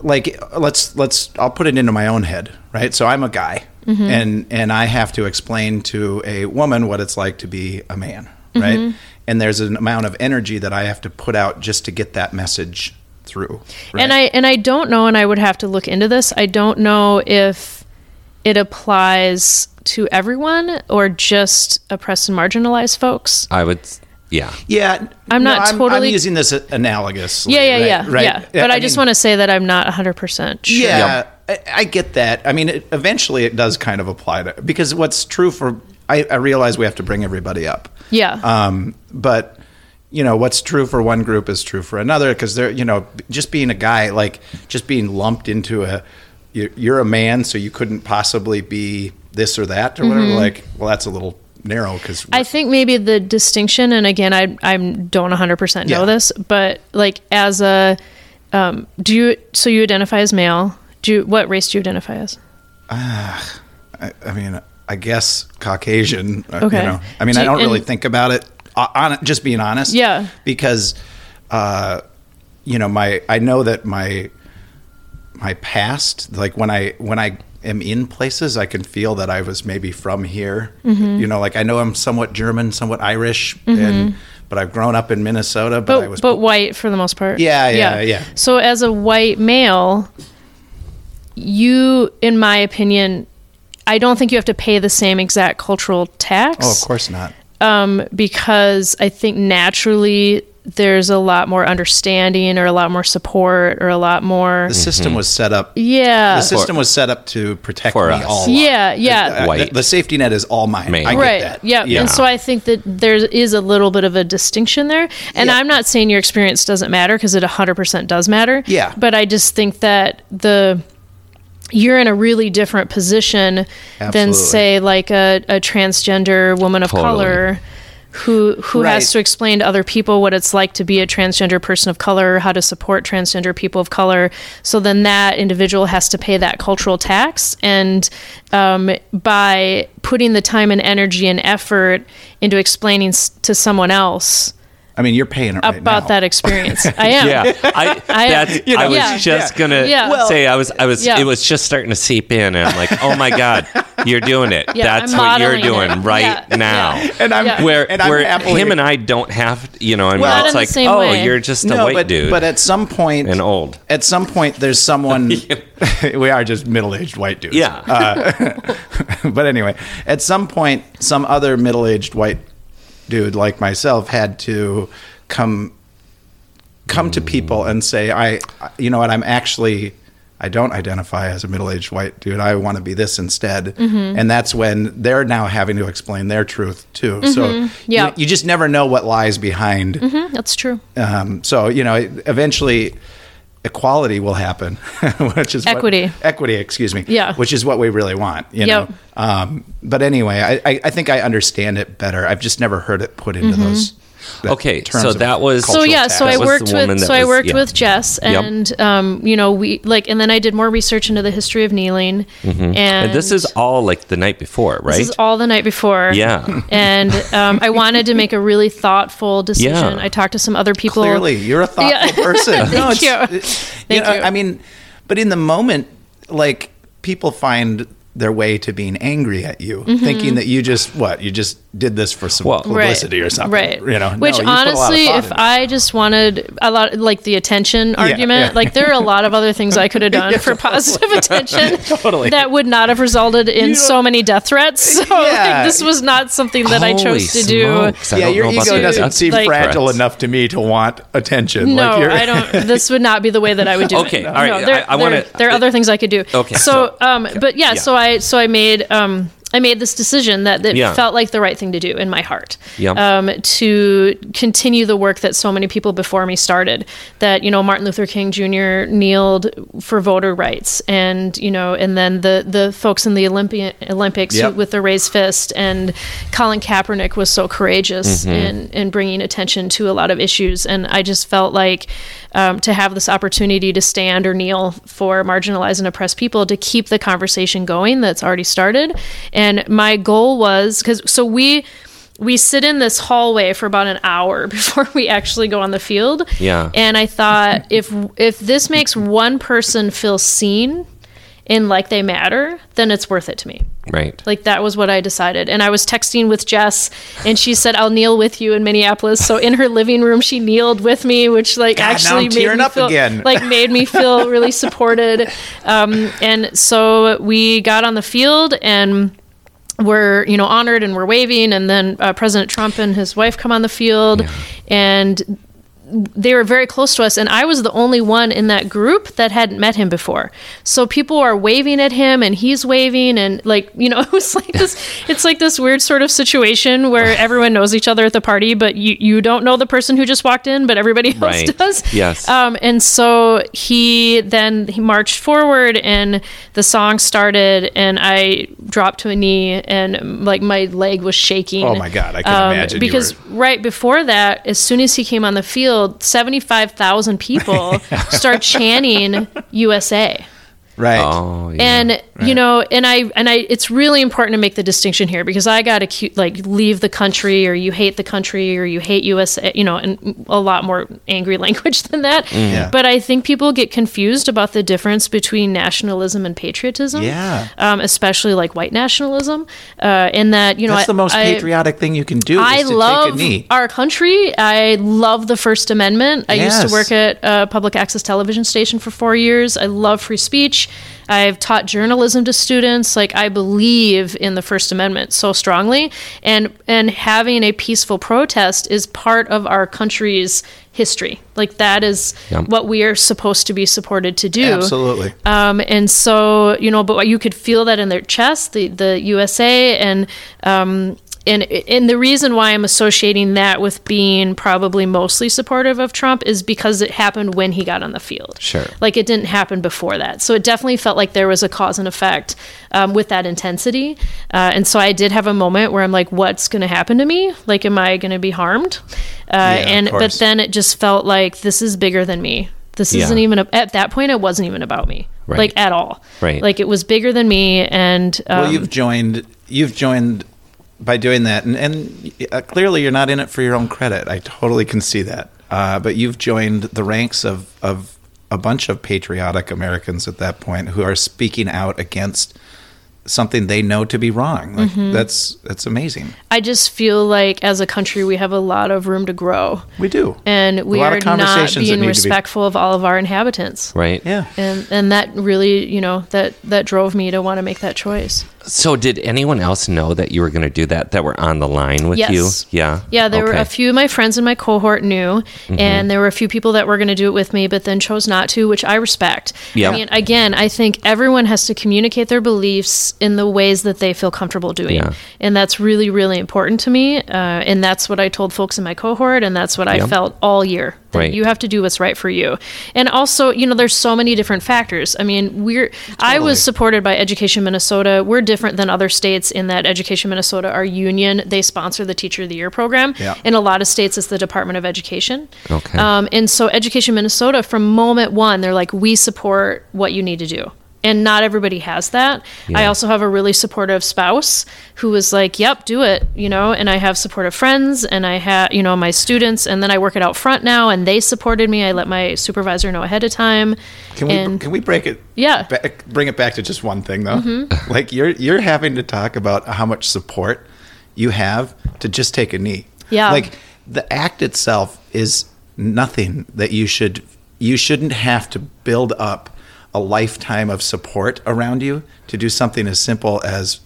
like let's let's I'll put it into my own head, right? So I'm a guy Mm-hmm. and and I have to explain to a woman what it's like to be a man, right? And there's an amount of energy that I have to put out just to get that message through. right? And I and I don't know, and I would have to look into this. I don't know if it applies to everyone or just oppressed and marginalized folks. I would, yeah. Yeah, I'm not I'm, totally- I'm using this analogous. Yeah, yeah, yeah, right? yeah. But I, just mean, want to say that I'm not 100 percent sure. Yeah, I, I get that. I mean, it, eventually it does kind of apply to because what's true for I, I realize we have to bring everybody up. Yeah. Um, but you know what's true for one group is true for another because they're you know just being a guy like just being lumped into a you're, you're a man so you couldn't possibly be this or that or whatever like well that's a little narrow because Mm-hmm. I think maybe the distinction, and again, I I don't 100 percent know Yeah. this, but like as a, um, do you so you identify as male? Do you, what race do you identify as? I, I mean, I guess Caucasian. uh, Okay. You know, I mean, Do I don't really and- think about it. uh, On just being honest. Yeah. Because, uh, you know, my I know that my my past, like when I when I am in places, I can feel that I was maybe from here. Mm-hmm. You know, like I know I'm somewhat German, somewhat Irish, and but I've grown up in Minnesota. But, I was but white for the most part. Yeah, yeah, yeah. So as a white male, you, in my opinion, I don't think you have to pay the same exact cultural tax. oh, of course not. um, because I think naturally there's a lot more understanding or a lot more support or a lot more. The system was set up. Yeah. The system was set up to protect For me us. all. along. Yeah, yeah. White. The, the safety net is all mine. Male. I get right. that. Yeah. And so I think that there is a little bit of a distinction there. And Yeah. I'm not saying your experience doesn't matter because it 100% does matter. Yeah. But I just think that the you're in a really different position than say like a, a transgender woman of Totally. color who who Right. has to explain to other people what it's like to be a transgender person of color, how to support transgender people of color. So then that individual has to pay that cultural tax, and um, by putting the time and energy and effort into explaining s- to someone else I mean, you're paying it right about now. that experience, I am. Yeah, I, I- that's, You know, I was yeah. just Yeah. gonna Yeah. Well- say I was I was Yeah. it was just starting to seep in, and I'm like, oh my god, you're doing it. Yeah, that's I'm what you're doing it. right Yeah. now. Yeah. And I'm Yeah. Where and I'm where happily- him and I don't have, you know, I mean, Well- Not it's like, oh, way. you're just a no, white but dude. but at some point And old. At some point, there's someone. we are just middle-aged white dudes. yeah, uh, but anyway, at some point, some other middle-aged white dude like myself had to come come to people and say, "I, you know what? I'm actually." I don't identify as a middle-aged white dude. I want to be this instead, and that's when they're now having to explain their truth too. So Yeah. you, you just never know what lies behind Mhm, that's true. um, so you know, eventually, equality will happen, which is Equity. What, equity, excuse me. Yeah. Which is what we really want. You Yep. know. Um, but anyway, I, I, I think I understand it better. I've just never heard it put into those. That Okay, so that was- so yeah so i worked with that so i worked yeah. with jess Yep. and um you know we like and then i did more research into the history of kneeling and, Mm-hmm. And this is all like the night before, right? this is all the night before yeah. and um, i wanted to make a really thoughtful decision Yeah. i talked to some other people Clearly, you're a thoughtful Yeah. person. Thank you. it- Thank know, you. I mean, but in the moment, like people find their way to being angry at you, Mm-hmm. thinking that you just what you just did this for some Well- publicity or something, Right. You know, Which No, you put a lot of honestly, thought if it. I just wanted a lot, like the attention argument, yeah. like there are a lot of other things I could have done Yeah, for positive attention Totally. that would not have resulted in so many death threats. So Yeah. like, this was not something that I Holy chose to do. smokes, I yeah, your ego the doesn't seem like- fragile threats. enough to me to want attention. No, like you're, I don't. This would not be the way that I would do Okay, it. all right, No, there, I- I wanna- there, there are other things I could do. Okay, So, so- um, but yeah, yeah. so I so I made um I made this decision that that Yeah. felt like the right thing to do in my heart. Yeah. Um, to continue the work that so many people before me started. That you know Martin Luther King Jr. kneeled for voter rights, and you know, and then the the folks in the Olympian Olympics who- with the raised fist, and Colin Kaepernick was so courageous Mm-hmm. in in bringing attention to a lot of issues, and I just felt like um, to have this opportunity to stand or kneel for marginalized and oppressed people to keep the conversation going that's already started. And my goal was because so we we sit in this hallway for about an hour before we actually go on the field. Yeah. And I thought if if this makes one person feel seen and like they matter, then it's worth it to me. Right. Like that was what I decided. And I was texting with Jess and she said, I'll kneel with you in Minneapolis. So in her living room, she kneeled with me, which like God, actually made me up feel, again. like made me feel really supported. Um, and so we got on the field and we're you know honored and we're waving and then uh, president trump and his wife come on the field and they were very close to us and i was the only one in that group that hadn't met him before so people are waving at him and he's waving and like you know it was like this it's like this weird sort of situation where everyone knows each other at the party but you, you don't know the person who just walked in but everybody else Right. does Yes. um, and so he then he marched forward and the song started and i dropped to a knee and like my leg was shaking Oh my God, I can um, imagine because were- right before that as soon as he came on the field 75000 people start chanting usa right. Oh, yeah. and you know and i and i it's really important to make the distinction here because i got accused like leave the country or you hate the country or you hate usa you know and a lot more angry language than that Yeah. but i think people get confused about the difference between nationalism and patriotism Yeah. um, especially like white nationalism uh, in that you know That's I- the most I- patriotic thing you can do. I is to love take a knee. our country. I love the First Amendment. I used to work at a public access television station for four years. I love free speech. I've taught journalism to students. Like I believe in the First Amendment so strongly, and and having a peaceful protest is part of our country's history. Like that is Yeah. what we are supposed to be supported to do. Absolutely. Um, and so, you know, but you could feel that in their chest, the, the USA, and um, and and the reason why I'm associating that with being probably mostly supportive of Trump is because it happened when he got on the field. Sure. Like it didn't happen before that, so it definitely felt like there was a cause and effect um, with that intensity. Uh, and so I did have a moment where I'm like, "What's going to happen to me? Like, am I going to be harmed?" Uh, of and but then it just felt like this is bigger than me. This Yeah. isn't even a, at that point. It wasn't even about me, Right. like at all. Right. Like it was bigger than me, and um, well, you've joined. You've joined by doing that, and, and uh, clearly you're not in it for your own credit. I totally can see that. Uh, but you've joined the ranks of of a bunch of patriotic Americans at that point who are speaking out against something they know to be wrong. Like, Mm-hmm. That's that's amazing. I just feel like as a country we have a lot of room to grow, We do, and we are not being need to be- respectful of all of our inhabitants. right. Yeah. And and that really, you know, that that drove me to want to make that choice. So, did anyone else know that you were going to do that? That were on the line with Yes. you? Yeah. Yeah, there were a few of my friends in my cohort knew, Mm-hmm. and there were a few people that were going to do it with me, but then chose not to, which I respect. Yeah. I mean, again, I think everyone has to communicate their beliefs in the ways that they feel comfortable doing, Yeah. and that's really, really important to me. Uh, and that's what I told folks in my cohort, and that's what I felt all year. Right. you have to do what's right for you. And also, you know, there's so many different factors. I mean, we're I was supported by Education Minnesota. We're different than other states in that Education Minnesota, our union, they sponsor the Teacher of the Year program. Yeah. In a lot of states, it's the Department of Education. Okay. Um, and so, Education Minnesota, from moment one, they're like, we support what you need to do. And not everybody has that. I also have a really supportive spouse who was like, yep, do it, you know, and I have supportive friends and I have, you know, my students. And then I work it Outfront now and they supported me. I let my supervisor know ahead of time. Can we and can we break it? Yeah. Back, bring it back to just one thing though. Mm-hmm. Like you're you're having to talk about how much support you have to just take a knee. Yeah. Like the act itself is nothing that you should you shouldn't have to build up a lifetime of support around you to do something as simple as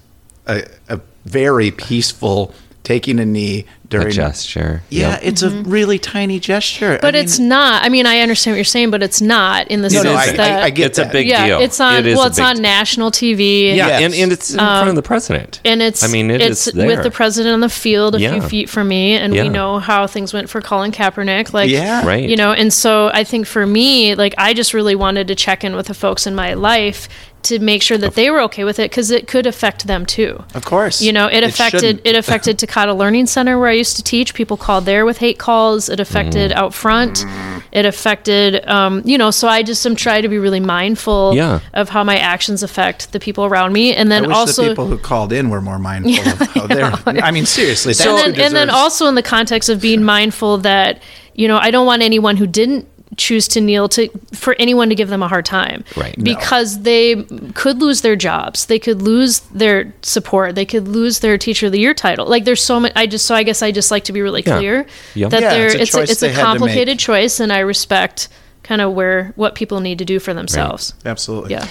a, a very peaceful taking a knee during a gesture. Yeah, Yep. it's a really tiny gesture. Mm-hmm. but I it's not. I mean, I understand what you're saying, but it's not in the no, sense no, I, that I, I get It's a big yeah, deal. it's on. It is well, it's on deal. national TV. Yeah, Yes. and, and it's in front of the president. Um, and it's I mean, it it's is there. with the president on the field a few feet from me, and Yeah. we know how things went for Colin Kaepernick. Like, Yeah. Right. you know, and so I think for me, like, I just really wanted to check in with the folks in my life to make sure that they were okay with it because it could affect them too. Of course. You know, it It affected shouldn't. it affected Tokata Learning Center where I used to teach. People called there with hate calls. It affected Mm. Outfront. It affected, um, you know. So I just am trying to be really mindful Yeah. of how my actions affect the people around me, and then also the people who called in were more mindful of how they're. I mean, seriously, and who then, and then also in the context of being mindful that you know I don't want anyone who didn't choose to kneel to for anyone to give them a hard time Right. No. because they could lose their jobs they could lose their support they could lose their teacher of the year title like there's so much i just so i guess i just like to be really clear Yeah. that Yeah, there it's a it's a, it's a had to make. complicated choice and i respect kind of where what people need to do for themselves absolutely. yeah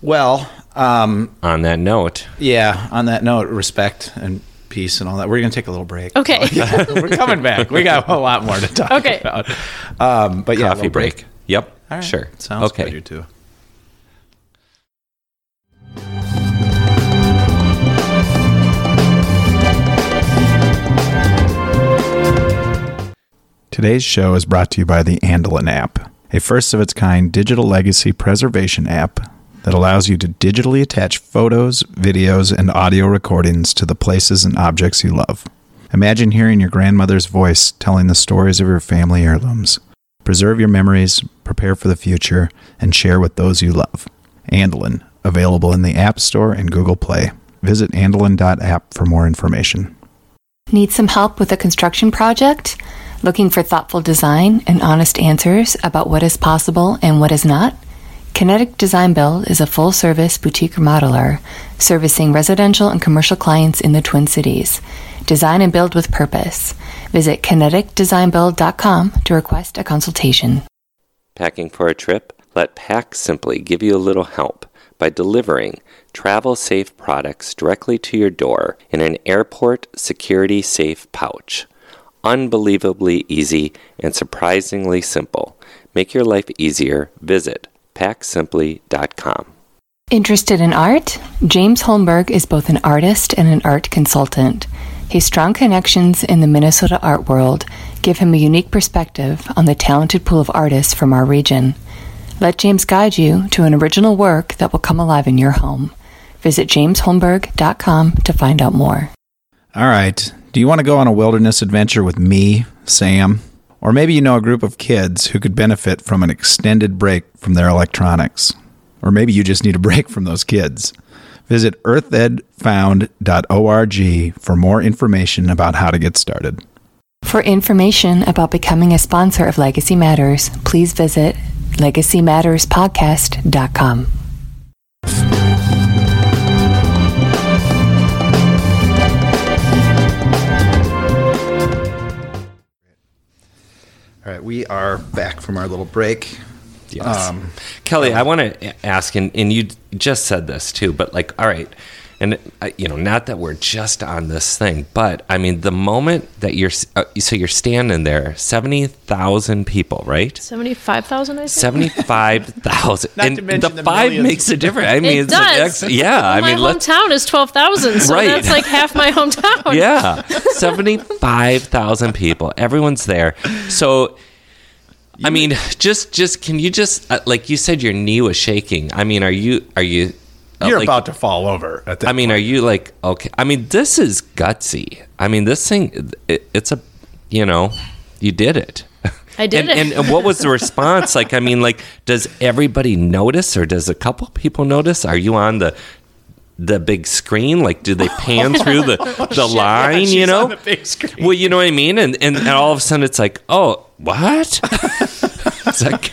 Well, um, On that note, yeah. On that note, respect and peace and all that. We're gonna take a little break. okay We're coming back. We got a lot more to talk Okay. about. Um, but yeah, coffee little break. Yep. All right. Sure. Sounds okay. good. You too. Today's show is brought to you by the Andelin app, a first of its kind digital legacy preservation app that allows you to digitally attach photos, videos, and audio recordings to the places and objects you love. Imagine hearing your grandmother's voice telling the stories of your family heirlooms. Preserve your memories, prepare for the future, and share with those you love. Andelin, available in the App Store and Google Play. Visit andelin.app for more information. Need some help with a construction project? Looking for thoughtful design and honest answers about what is possible and what is not? Kinetic Design Build is a full service boutique remodeler servicing residential and commercial clients in the Twin Cities. Design and build with purpose. Visit kineticdesignbuild.com to request a consultation. Packing for a trip? Let Pack Simply give you a little help by delivering travel safe products directly to your door in an airport security safe pouch. Unbelievably easy and surprisingly simple. Make your life easier. Visit packsimply.com. Interested in art? James Holmberg is both an artist and an art consultant. His strong connections in the Minnesota art world give him a unique perspective on the talented pool of artists from our region. Let James guide you to an original work that will come alive in your home. Visit jamesholmberg.com to find out more. All right. Do you want to go on a wilderness adventure with me, Sam? Or maybe you know a group of kids who could benefit from an extended break from their electronics. Or maybe you just need a break from those kids. Visit earthedfound.org for more information about how to get started. For information about becoming a sponsor of Legacy Matters, please visit legacymatterspodcast.com. All right, we are back from our little break. Yes. Um, Kelly, I want to ask, and, and you just said this too, but like, all right, and uh, you know, not that we're just on this thing, but I mean, the moment that you're, uh, so you're standing there, seventy thousand people, right? 75,000 I think Seventy-five thousand, Not and to mention the the five millions. makes a difference. I mean, it it's does. ex- yeah. I my mean, let's hometown is 12,000, so Right. that's like half my hometown. yeah 75,000 people everyone's there so I mean, just just can you just uh, like you said your knee was shaking. I mean, are you are you Uh, You're like- about to fall over at that I mean, point. are you like okay? I mean, this is gutsy. I mean, this thing it, it's a you know, you did it. I did and, it. And, and what was the response? Like, I mean, like, does everybody notice, or does a couple people notice? Are you on the the big screen? Like, do they pan through the oh, the line? she's you know, on the big screen. Well, you know what I mean. And and, and all of a sudden, it's like, oh, what? it's like,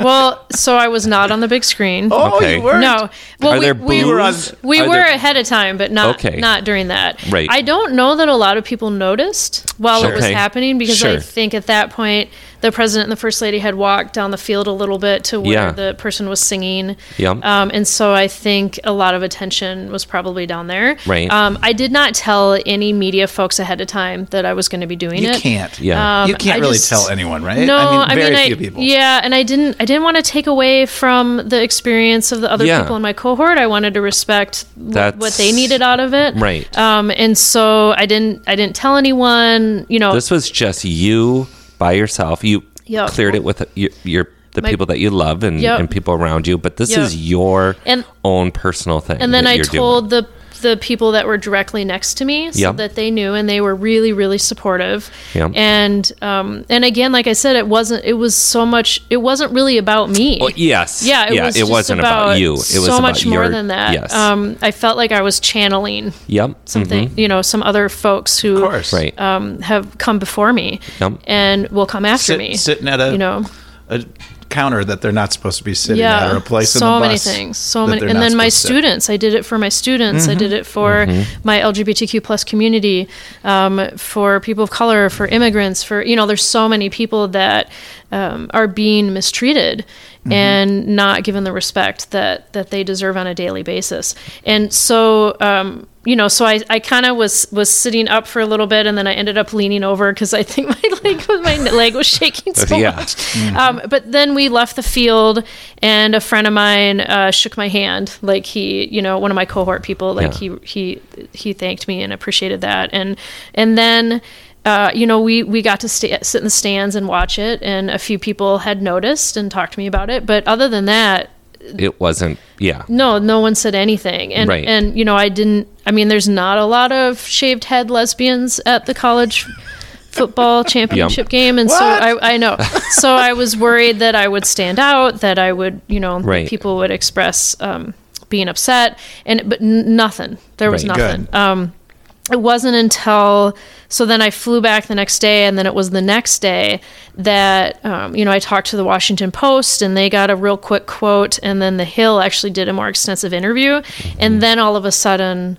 well, so I was not on the big screen. Oh, Okay. you were. No. Well, are we, there we, booths? we Are were there- ahead of time, but not Okay. not during that. Right. I don't know that a lot of people noticed while Sure. it was Okay. happening because I think at that point the president and the first lady had walked down the field a little bit to where Yeah. the person was singing. Yep. Um, and so I think a lot of attention was probably down there. Right. Um, I did not tell any media folks ahead of time that I was going to be doing You it. can't. Yeah. you Um, can't I really just- tell anyone, right? No, I mean, very I, few people. Yeah, and I didn't. I didn't want to take away from the experience of the other Yeah. people in my cohort. I wanted to respect That's- what they needed out of it. Right. Um, and so I didn't. I didn't tell anyone. You know. this was just you by yourself. You Yep. cleared it with your, your the My- people that you love and, Yep. and people around you. But this Yep. is your And- own personal thing. and then I told doing. the the people that were directly next to me so Yep. that they knew and they were really really supportive Yep. and um and again like i said it wasn't it was so much it wasn't really about me Well, yes. yeah it yeah, was it wasn't about, you. It was so about much more your- than that Yes. um i felt like i was channeling yep. something you know some other folks who Of course. Mm-hmm. Right. um, have come before me Yep. and will come after Sit- me sitting at a, you know a counter that they're not supposed to be sitting yeah at or a place so in the many things so many and then my students i did it for my students i did it for my lgbtq plus community um, for people of color for immigrants for you know there's so many people that um, are being mistreated and not given the respect that that they deserve on a daily basis and so um, you know so i, I kind of was was sitting up for a little bit and then i ended up leaning over because i think my leg my leg was shaking so Yeah. much um, but then we left the field, and a friend of mine uh, shook my hand. Like he, you know, one of my cohort people. Like Yeah. he he he thanked me and appreciated that. And and then. Uh, you know, we we got to stay, sit in the stands and watch it, and a few people had noticed and talked to me about it. But other than that, it wasn't. Yeah. no, no one said anything. And Right. and you know, I didn't. I mean, there's not a lot of shaved head lesbians at the college football championship game, and so I, I know. So I was worried that I would stand out, that I would, you know, Right. people would express um, being upset, and but nothing. There was Right. nothing. Good. Um, it wasn't until so then I flew back the next day, and then it was the next day that um, you know I talked to the Washington Post, and they got a real quick quote, and then the Hill actually did a more extensive interview, and then all of a sudden,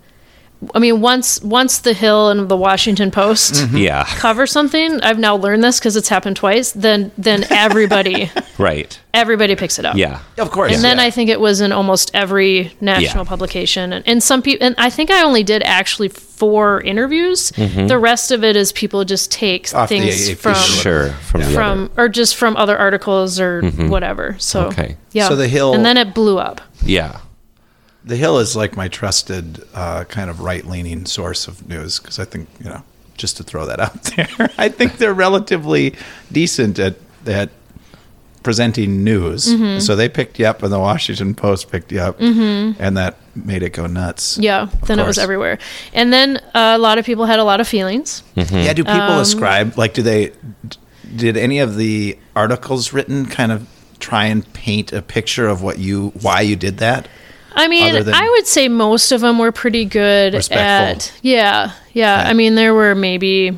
I mean, once once the Hill and the Washington Post Yeah. cover something, I've now learned this because it's happened twice. Then then everybody Right. everybody picks it up. Yeah. Of course. And then yeah. I think it was in almost every national Yeah. publication, and, and some people, and I think I only did actually four interviews. The rest of it is people just take Mm-hmm. Off things AP from Sure. From the from other. or just from other articles or whatever. So Okay. yeah. So the Hill- and then it blew up. Yeah. The Hill is like my trusted uh, kind of right leaning source of news because I think, you know, just to throw that out there, I think they're relatively decent at, at presenting news. Mm-hmm. So they picked you up and the Washington Post picked you up and that made it go nuts. Mm-hmm. Yeah. Then it was everywhere, and then uh, a lot of people had a lot of feelings. Yeah, do people Um, ascribe, like, do they, did any of the articles written kind of try and paint a picture of what you, why you did that? I mean, than- I would say most of them were pretty good Respectful. at. Yeah, yeah. Okay. I mean, there were maybe,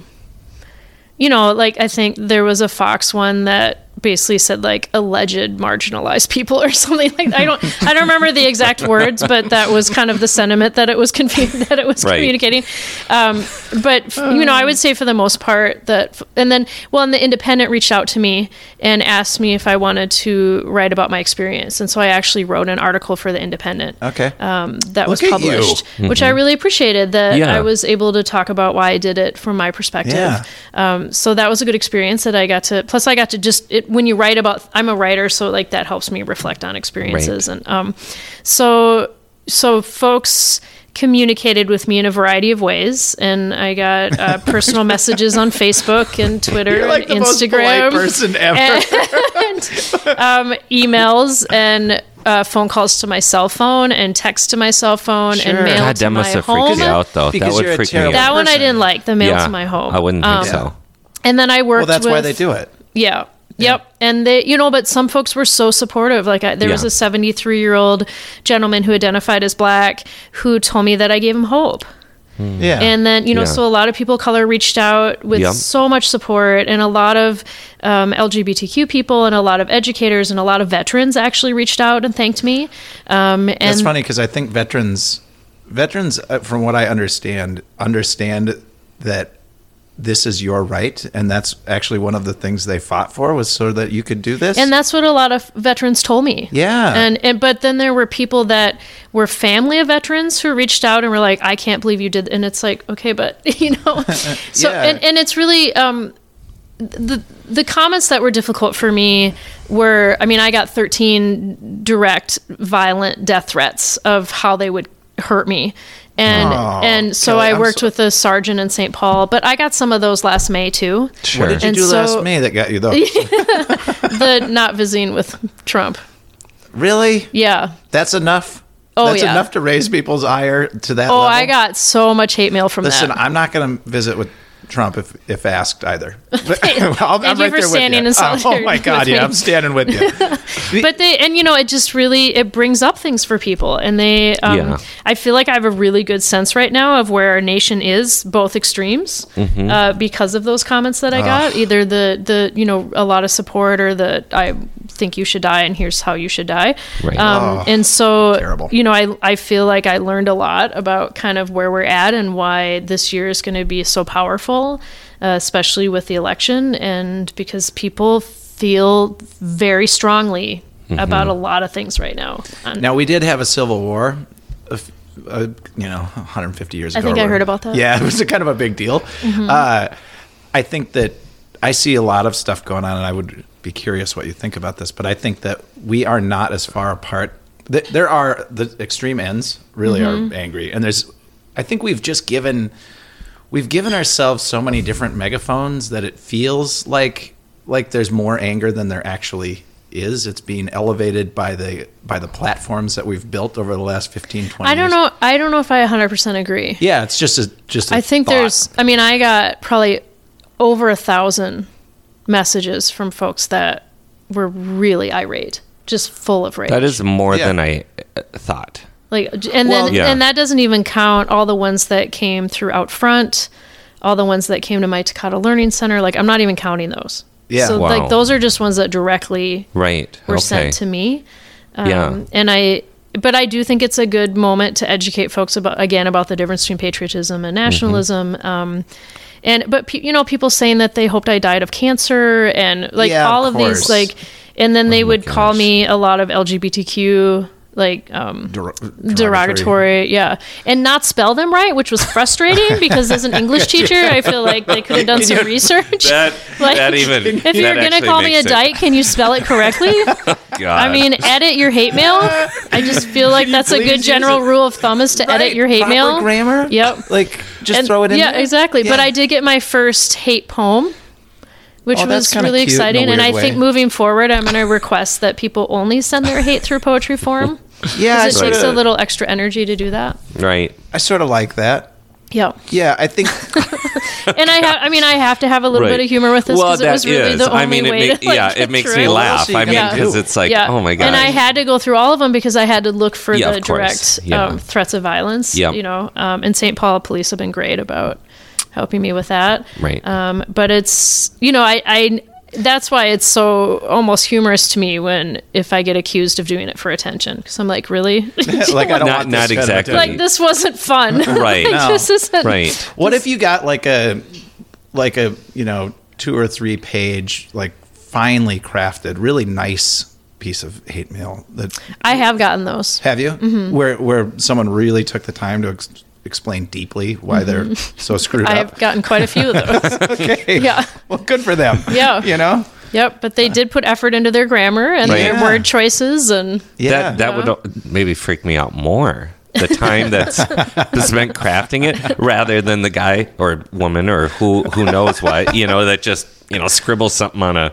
you know, like I think there was a Fox one that basically said like alleged marginalized people or something like that. I don't I don't remember the exact words, but that was kind of the sentiment that it was confu- that it was Right. communicating. Um, but you know, I would say for the most part that, and then well, and the Independent reached out to me and asked me if I wanted to write about my experience, and so I actually wrote an article for the Independent Okay. um, that was Look you. published, which I really appreciated that Yeah. I was able to talk about why I did it from my perspective. Yeah. Um, so that was a good experience that I got to. Plus, I got to just it, when you write about. I'm a writer, so like that helps me reflect on experiences, and um, so so folks communicated with me in a variety of ways, and I got uh, personal messages on Facebook and Twitter You're like and the most Instagram, person ever. and um, emails and. Uh, phone calls to my cell phone and text to my cell phone Sure. and mail God, to that must my have home. out, though. Because that would freak me out. That one I didn't like. The mail yeah, to my home. I wouldn't think Um, so. And then I worked. well, that's why they do it. Yeah. Yep. And they, you know, but some folks were so supportive. Like, I, there was a 73 year old gentleman who identified as black who told me that I gave him hope. Yeah. And then, you know, Yeah. so a lot of people of color reached out with Yep. so much support, and a lot of um, LGBTQ people, and a lot of educators, and a lot of veterans actually reached out and thanked me. Um, and That's funny because I think veterans, veterans, uh, from what I understand, understand that this is your right, and that's actually one of the things they fought for was so that you could do this. And that's what a lot of veterans told me. Yeah. And, and but then there were people that were family of veterans who reached out and were like, I can't believe you did and it's like, okay, but you know so Yeah. and, and it's really um the the comments that were difficult for me were I mean, I got 13 direct violent death threats of how they would hurt me. And Oh, and so Kelly, I worked so- with a sergeant in St. Paul, but I got some of those last May too. Sure. what did you And do so- last May that got you those? the not visiting with Trump. really? Yeah. That's enough. Oh, That's yeah. enough to raise people's ire to that Oh, level. I got so much hate mail from Listen, that. Listen, I'm not going to visit with Trump if, if asked either. But I'll, Thank you for standing in Oh my God, yeah, me. I'm standing with you. but they and you know it just really it brings up things for people and they um, Yeah. i feel like i have a really good sense right now of where our nation is both extremes Mm-hmm. uh, because of those comments that i got either the the you know a lot of support or the i think you should die and here's how you should die Right. um, Oh, and so terrible. you know I, I feel like i learned a lot about kind of where we're at and why this year is going to be so powerful uh, especially with the election and because people feel very strongly Mm-hmm. about a lot of things right now. Now we did have a civil war, uh, you know, 150 years I ago. I think I heard about that. Mm-hmm. Yeah, it was a kind of a big deal. Uh, I think that I see a lot of stuff going on, and I would be curious what you think about this. But I think that we are not as far apart. There are the extreme ends really Mm-hmm. are angry, and there's. I think we've just given we've given ourselves so many different megaphones that it feels like like there's more anger than there actually is it's being elevated by the by the platforms that we've built over the last 15 20 I don't years. know. I don't know if I 100% agree. yeah it's just a just I I think there's, I mean, I got probably over a thousand messages from folks that were really irate, just full of rage. That is more Yeah. than I uh, thought. Like, and Well- then Yeah. and that doesn't even count all the ones that came through Outfront, all the ones that came to my Tokata Learning Center. Like, I'm not even counting those. Yeah. So Wow. like those are just ones that directly Right. were okay. sent to me. Um, Yeah. And I, but I do think it's a good moment to educate folks about again about the difference between patriotism and nationalism. Mm-hmm. Um, and but pe- you know people saying that they hoped I died of cancer and like Yeah, all of, course. these like, and then they would call me a lot of LGBTQ like um Der- derogatory yeah and not spell them right which was frustrating because as an english teacher i feel like they could have done some research That, Like, that even. if that you're gonna call me a makes dyke can you spell it correctly God. I mean, edit your hate mail. I just feel like that's a good general it? rule of thumb is to edit your hate proper mail. grammar Yep. like just And- throw it in yeah, there. exactly. But I did get my first hate poem, which Oh, was really cute in a exciting. And I weird think moving forward, I'm going to request that people only send their hate through poetry form. yeah I Because it takes a little extra energy to do that. right. I sort of like that Yeah. yeah I think And I have, I mean, I have to have a little Right. bit of humor with this Well, because it was really is. the only I mean, it way make- to like, yeah, it makes through me laugh. I mean, because do? it's like, yeah. oh my god. And I had to go through all of them because I had to look for Yeah, the direct Yeah. um, threats of violence. Yep. You know, um, and St. Paul police have been great about helping me with that. Right. Um, but it's you know I, I that's why it's so almost humorous to me when if I get accused of doing it for attention because I'm like really like I don't Not- want this not kind of exactly. like this wasn't fun. Right. Like, No. This isn't right. What if you got like a like a you know two or three page like finely crafted, really nice piece of hate mail that I have gotten those. have you Mm-hmm. where where someone really took the time to ex- explain deeply why they're so screwed Mm-hmm. I've gotten quite a few of those. okay. Yeah. Well, good for them. Yeah. You know. Yep, but they did put effort into their grammar and Right. their Yeah. word choices and Yeah. That that would maybe freak me out more. the time that's spent crafting it, rather than the guy or woman or who who knows what you know that just you know scribbles something on a.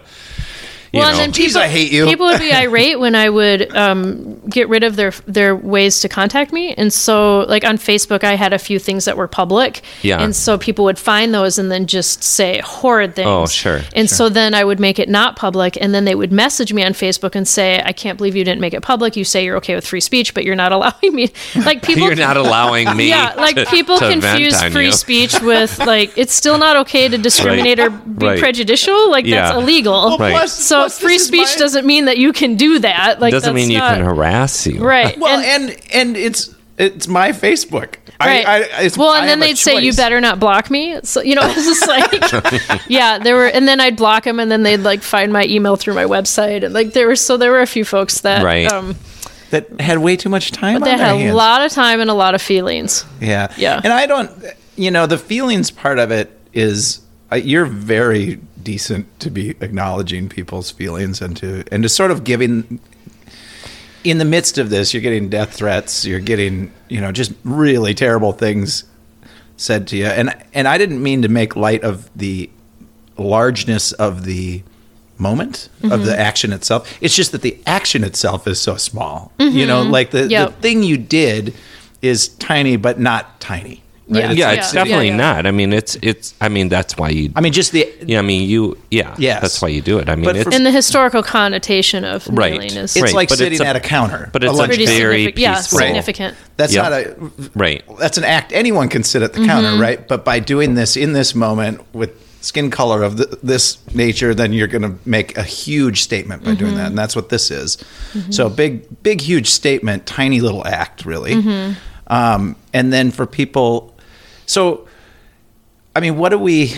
You well, know, and then Jeez, people, I hate you. people would be irate when I would um, get rid of their their ways to contact me, and so like on Facebook, I had a few things that were public, Yeah. and so people would find those and then just say horrid things. Oh, sure, And so then I would make it not public, and then they would message me on Facebook and say, "I can't believe you didn't make it public. You say you're okay with free speech, but you're not allowing me." Like people, you're not allowing me. yeah, like to- people to confuse free you. speech with like it's still not okay to discriminate or be Right. prejudicial. Like that's Yeah. illegal. Right. plus- So plus this free speech my- doesn't mean that you can do that. Like doesn't that's mean you not- can harass you. right. Well, and, and and it's it's my Facebook. right. I, I, it's, well, I and then they'd say you better not block me. So you know, it's just like yeah, there were, and then I'd block them, and then they'd like find my email through my website, and like there were so there were a few folks that Right. um that had way too much time. but they on their had a lot of time and a lot of feelings. Yeah. Yeah. And I don't, you know, the feelings part of it is uh, you're very decent to be acknowledging people's feelings and to and to sort of giving in the midst of this you're getting death threats you're getting you know just really terrible things said to you. And and I didn't mean to make light of the largeness of the moment of the mm-hmm. action itself. It's just that the action itself is so small. You mm-hmm. know like the, Yep. the thing you did is tiny but not tiny right? Yeah. It's- Yeah, Yeah. it's Yeah, definitely yeah. not. I mean, it's it's. I mean, that's why you. I mean just the Yeah, I mean, you. Yeah, Yes. that's why you do it. I mean, But for- it's And the historical connotation of Right. kneeling is it's Right, like but sitting it's a- at a counter but it's a lunch very significant. Yeah, peaceful- significant. that's Yeah. not a right. that's an act anyone can sit at the mm-hmm. counter right but by doing this in this moment with skin color of th this nature then you're going to make a huge statement by doing mm-hmm. that and that's what this is mm-hmm. so big big huge statement tiny little act really um, and then for people so i mean what do we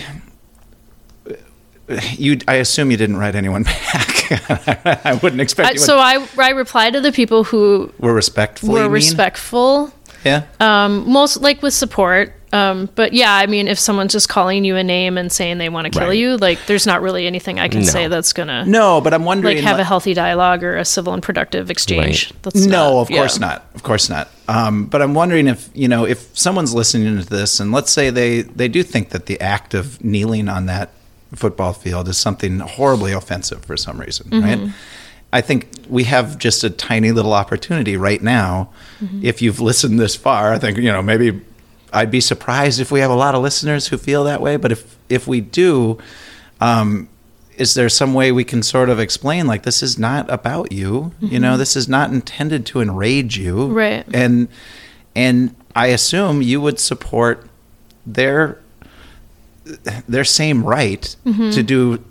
you i assume you didn't write anyone back. I wouldn't expect I, so I I replied to the people who were respectfully were respectful. Yeah. Um, most like with support. Um, but yeah, I mean, if someone's just calling you a name and saying they want to kill Right. you, like, there's not really anything I can No. say that's gonna no but i'm wondering like have a healthy dialogue or a civil and productive exchange. That's no, not- of course yeah. not. Of course not. Um, but I'm wondering if you know if someone's listening to this, and let's say they they do think that the act of kneeling on that football field is something horribly offensive for some reason, Mm-hmm. right? I think we have just a tiny little opportunity right now. Mm-hmm. If you've listened this far, I think you know maybe I'd be surprised if we have a lot of listeners who feel that way. But if if we do, um, is there some way we can sort of explain like this is not about you? You know, this is not intended to enrage you, Mm-hmm. Right. And and I assume you would support their their same right Mm-hmm. to do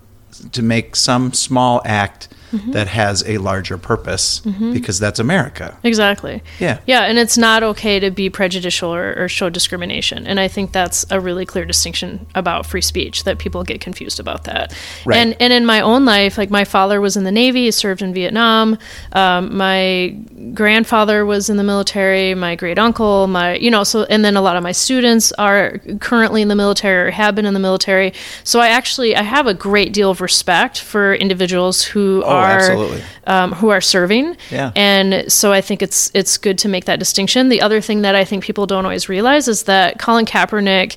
to make some small act Mm-hmm. that has a larger purpose because that's America. Exactly. Yeah. Yeah, and it's not okay to be prejudicial or, or show discrimination. And I think that's a really clear distinction about free speech that people get confused about that. Right. And and in my own life, like my father was in the Navy, he served in Vietnam. Um, my grandfather was in the military. My great uncle, my you know, so and then a lot of my students are currently in the military or have been in the military. So I actually I have a great deal of respect for individuals who Oh, are absolutely. um, who are serving. Yeah. And so I think it's it's good to make that distinction. The other thing that I think people don't always realize is that Colin Kaepernick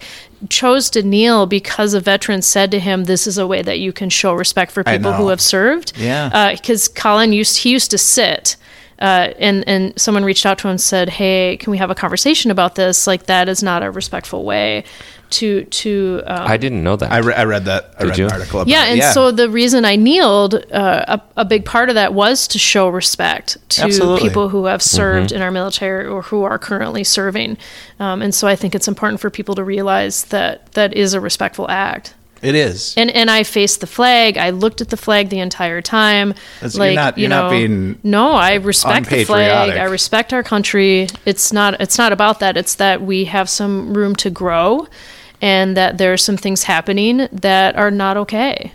chose to kneel because a veteran said to him, "This is a way that you can show respect for people who have served." Yeah. Because Colin used he used to sit. Uh, and and someone reached out to him and said, "Hey, can we have a conversation about this? Like that is not a respectful way to to um, I didn't know that. I, re- I read that. I Did read you? an article about yeah, it. and so the reason I kneeled, uh, a, a big part of that was to show respect to Absolutely. people who have served in our military or who are currently serving. Um, and so I think it's important for people to realize that that is a respectful act. It is. And and I faced the flag. I looked at the flag the entire time. That's- you're not- you you're not know, being no. I respect the flag. I respect our country. It's not. It's not about that. It's that we have some room to grow, and that there are some things happening that are not okay.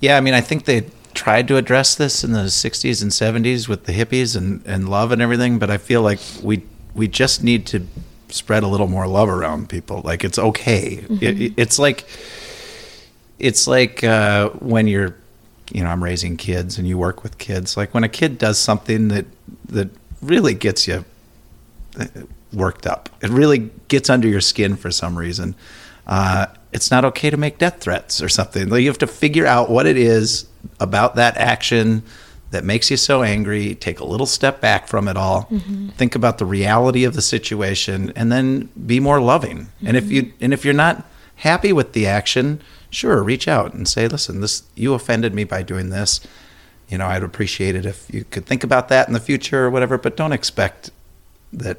Yeah, I mean, I think they tried to address this in the 60s and 70s with the hippies and, and love and everything, but I feel like we we just need to spread a little more love around people. Like it's okay. It, it- it's like it's like uh, when you're, you know, I'm raising kids and you work with kids. Like when a kid does something that that really gets you worked up. It really gets under your skin for some reason. Uh, it's not okay to make death threats or something. Like, you have to figure out what it is about that action that makes you so angry. Take a little step back from it all. Think about the reality of the situation, and then be more loving. And if you and if you're not happy with the action, sure, reach out and say, "Listen, this you offended me by doing this. You know, I'd appreciate it if you could think about that in the future or whatever. But don't expect that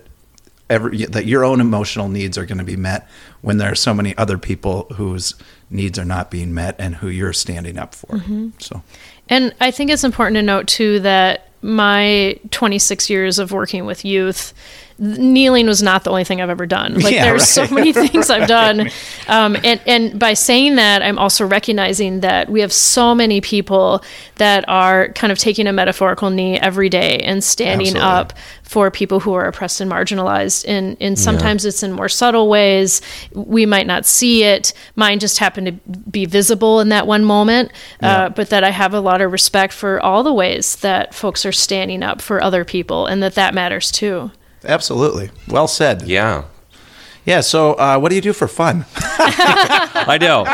every that your own emotional needs are going to be met when there are so many other people whose needs are not being met and who you're standing up for. Mm-hmm. So, And I think it's important to note too that my 26 years of working with youth, kneeling was not the only thing I've ever done. Like Yeah, there's so many things I've done, um, and and by saying that, I'm also recognizing that we have so many people that are kind of taking a metaphorical knee every day and standing Absolutely. up for people who are oppressed and marginalized. And and sometimes it's in more subtle ways. We might not see it. Mine just happened to be visible in that one moment. Uh, but that I have a lot of respect for all the ways that folks are standing up for other people, and that that matters too. Absolutely, well said. Yeah. Yeah. So, uh, what do you do for fun? I know.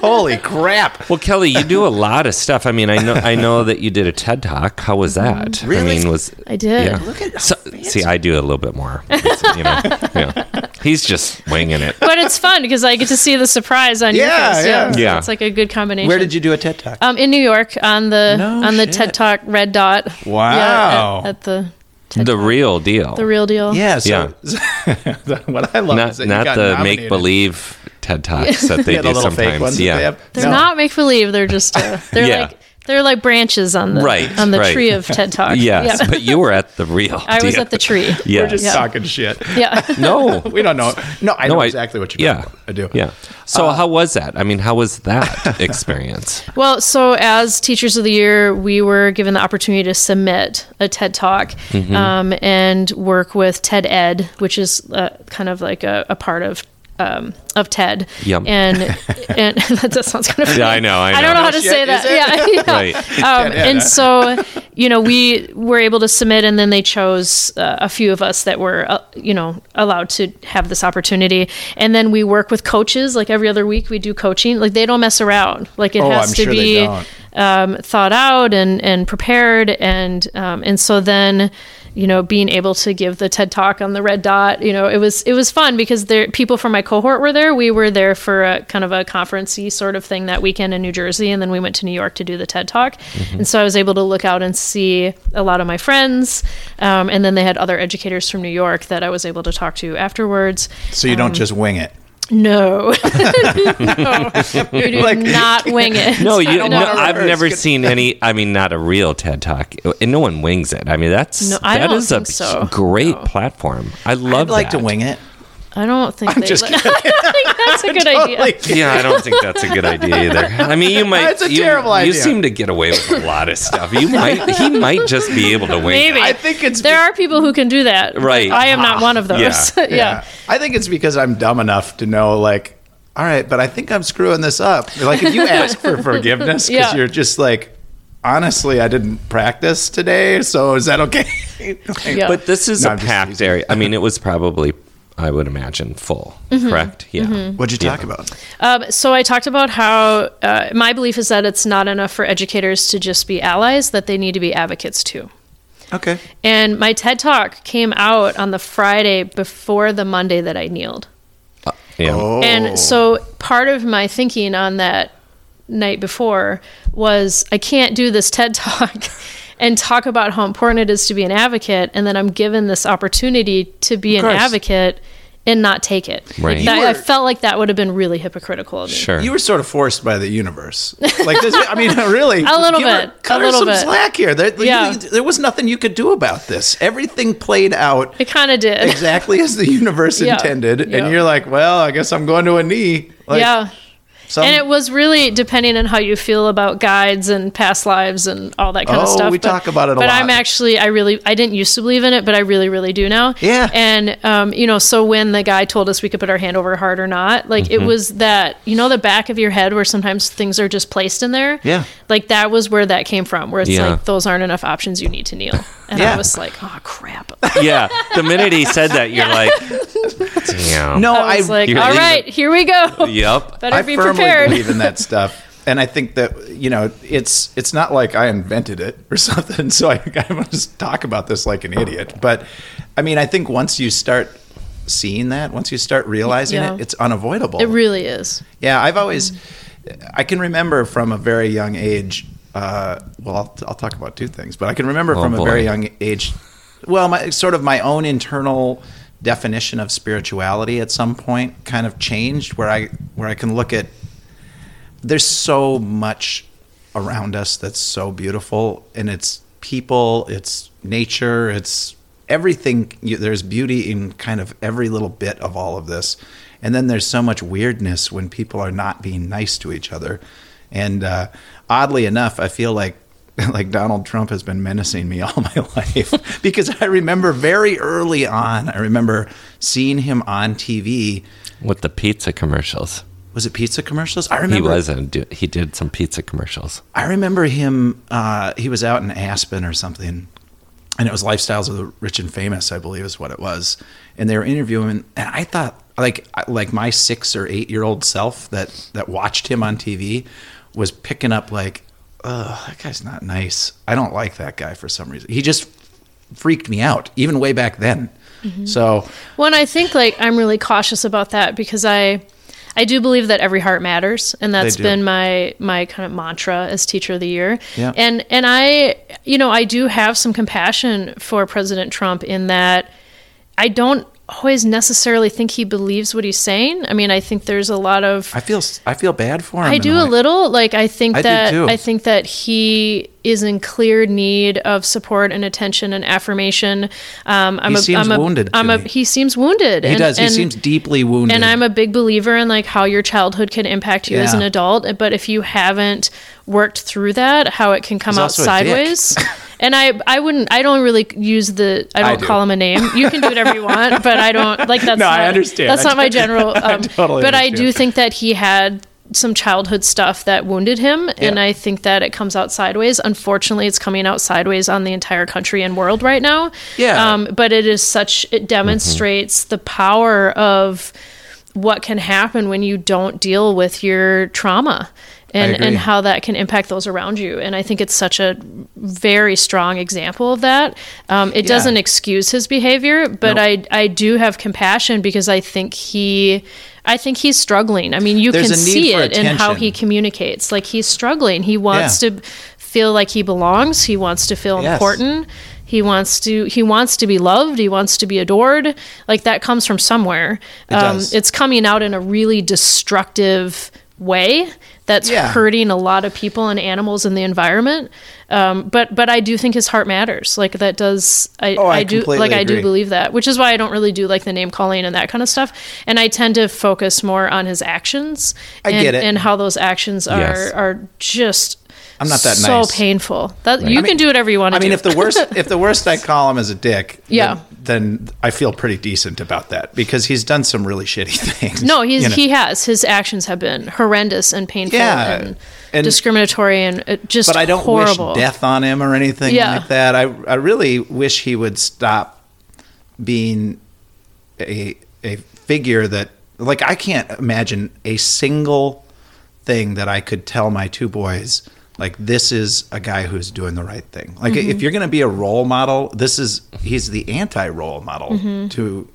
Holy crap! Well, Kelly, you do a lot of stuff. I mean, I know I know that you did a TED Talk. How was that? Really? I mean, was I did. Yeah. Look at So, see, I do a little bit more. You know, yeah. He's just winging it. But it's fun because I get to see the surprise on your Yeah, face. yeah. Yeah. It's like a good combination. Where did you do a TED Talk? Um, in New York on the No on the shit. TED Talk Red Dot. Wow. Yeah, at, at the The real deal. the real deal. yeah. So, Yeah. what I love is not that you not got the make believe TED Talks that they Yeah, the do little fake sometimes. ones that yeah. they have. They're No. not make believe. They're just uh, they're Yeah. like they're like branches on the Right, on the right. tree of TED Talk. Yes, Yeah. but you were at the real. I was at the tree. Yeah. We're just Yeah. talking shit. Yeah. no. We don't know. No, I know No, I- exactly what you're Yeah, talking about. I do. Yeah. So how was that? I mean, how was that experience? Well, so as Teachers of the Year, we were given the opportunity to submit a TED Talk Mm-hmm. um, and work with TED Ed, which is uh, kind of like a, a part of. Um, of TED, Yum. and and that sounds kind of funny. Yeah, I know, I don't know. know how to Shit, say that. Yeah, yeah. Right. Um, Yeah, and so, you know, we were able to submit, and then they chose uh, a few of us that were, uh, you know, allowed to have this opportunity. And then we work with coaches. Like every other week, we do coaching. Like they don't mess around. Like it Oh, has I'm to sure be um, thought out and and prepared. And um, and so then. You know, being able to give the TED talk on the red dot, you know, it was it was fun because there people from my cohort were there. We were there for a kind of a conferencey sort of thing that weekend in New Jersey, and then we went to New York to do the TED talk. And so I was able to look out and see a lot of my friends, um, and then they had other educators from New York that I was able to talk to afterwards. So you don't just wing it. No, no, you do Like- not wing it. No, you. don't No, I've never seen any. I mean, not a real TED Talk, and no one wings it. I mean, that's No, I that a so. great No. platform. I love. I'd like that. to wing it. I don't think they. just I think that's a good idea. Totally. Yeah, I don't think that's a good idea either. I mean, you might. That's a you, terrible You seem to get away with a lot of stuff. You might. He might just be able to win. Maybe. I think it's there are people who can do that. Right. I am not one of those. Yeah. Yeah. I think it's because I'm dumb enough to know, like, all right, but I think I'm screwing this up. Like, if you ask for forgiveness because Yeah. you're just like, honestly, I didn't practice today, so is that okay? Like, Yeah. But this is No, a I'm just packed area. I mean, it was probably, I would imagine, full. Mm-hmm. Correct? Yeah. What'd you talk about? Um, so I talked about how uh, my belief is that it's not enough for educators to just be allies; that they need to be advocates too. Okay. And my TED talk came out on the Friday before the Monday that I kneeled. Yeah. Oh. And so part of my thinking on that night before was I can't do this TED talk and talk about how important it is to be an advocate and then I'm given this opportunity to be an course. advocate and not take it. Right. That- You I felt like that would have been really hypocritical of me. Sure. You were sort of forced by the universe. Like this, I mean, really, A little give her- bit, cut a her little some bit. slack here. There, Yeah. you- there was nothing you could do about this. Everything played out It kind of did. exactly as the universe Yeah. intended, Yeah. and you're like, well, I guess I'm going to a knee. Like, yeah. Some- and it was really depending on how you feel about guides and past lives and all that kind of Oh, stuff. we talk about it a but lot. I'm actually, I really, I didn't used to believe in it, but I really, really do now. Yeah. And um, you know, so when the guy told us we could put our hand over our heart or not, like Mm-hmm. it was that you know the back of your head where sometimes things are just placed in there. Yeah. Like that was where that came from, where it's Yeah. like those aren't enough options. You need to kneel. And Yeah. I was like, oh crap. yeah. The minute he said that, you're like, damn. No, I was like, You're all leaving- right, here we go. Yep. Better I be firmly prepared. believe in that stuff. And I think that you know it's it's not like I invented it or something. So I, I want to talk about this like an idiot. But I mean, I think once you start seeing that, once you start realizing Yeah. it, it's unavoidable. It really is. Yeah, I've always, I can remember from a very young age. Uh, well, I'll, I'll talk about two things, but I can remember Oh, from a very young age. Well, my sort of my own internal definition of spirituality at some point kind of changed, where I where I can look at. There's so much around us that's so beautiful, and it's people, it's nature, it's everything. You, there's beauty in kind of every little bit of all of this, and then there's so much weirdness when people are not being nice to each other. And uh, oddly enough, I feel like like Donald Trump has been menacing me all my life because I remember very early on. I remember seeing him on TV. With the pizza commercials. Was it pizza commercials? I remember He remember was a, he did some pizza commercials. I remember him. Uh, he was out in Aspen or something, and it was Lifestyles of the Rich and Famous, I believe, is what it was. And they were interviewing, him, and I thought, like, like my six or eight year old self that that watched him on TV was picking up like, oh, that guy's not nice. I don't like that guy for some reason. He just freaked me out, even way back then. Mm-hmm. So when I think like I'm really cautious about that because I I do believe that every heart matters, and that's been my my kind of mantra as teacher of the year. Yeah. And and I you know I do have some compassion for President Trump in that I don't always necessarily think he believes what he's saying. I mean, I think there's a lot of I feel I feel bad for him. I do a way. little. Like I think I that. I think that he is in clear need of support and attention and affirmation. Um, I'm He a, seems I'm a, wounded to I'm a, he seems wounded. He and, does. He and- seems deeply wounded. and I'm a big believer in like how your childhood can impact you as an adult. But if you haven't worked through that, how it can come He's out a sideways. and I, I wouldn't, I don't really use the, I don't do. call him a name. You can do whatever you want, but I don't like that's. No, I not, understand. That's I not my general. Um, totally but I do think that he had some childhood stuff that wounded him, and I think that it comes out sideways. Unfortunately, it's coming out sideways on the entire country and world right now. Yeah. Um, but it is such it demonstrates the power of what can happen when you don't deal with your trauma and, and how that can impact those around you. And I think it's such a very strong example of that. Um, it Yeah. doesn't excuse his behavior, but I I do have compassion because I think he I think he's struggling. I mean, you There's can see it in how he communicates. Like he's struggling. He wants Yeah. to feel like he belongs. He wants to feel Yes. important. He wants to he wants to be loved. He wants to be adored. Like that comes from somewhere. Um, It does. It's coming out in a really destructive way that's Yeah. hurting a lot of people and animals in the environment. Um, but but I do think his heart matters. Like that does I, Oh, I do completely like I do believe that, which is why I don't really do like the name calling and that kind of stuff. And I tend to focus more on his actions I and, get it. and how those actions are Yes. are just I'm not that so nice. So painful. That you I can do whatever you want to I mean, do. if the worst if the worst I call him is a dick, Yeah. then, then I feel pretty decent about that because he's done some really shitty things. No, he's you know? he has. His actions have been horrendous and painful Yeah, and, and- discriminatory and uh, just but I don't horrible. wish death on him or anything Yeah. like that. I I really wish he would stop being a a figure that like I can't imagine a single thing that I could tell my two boys like this is a guy who's doing the right thing. Like Mm-hmm. if you're going to be a role model, this is he's the anti-role model Mm-hmm. to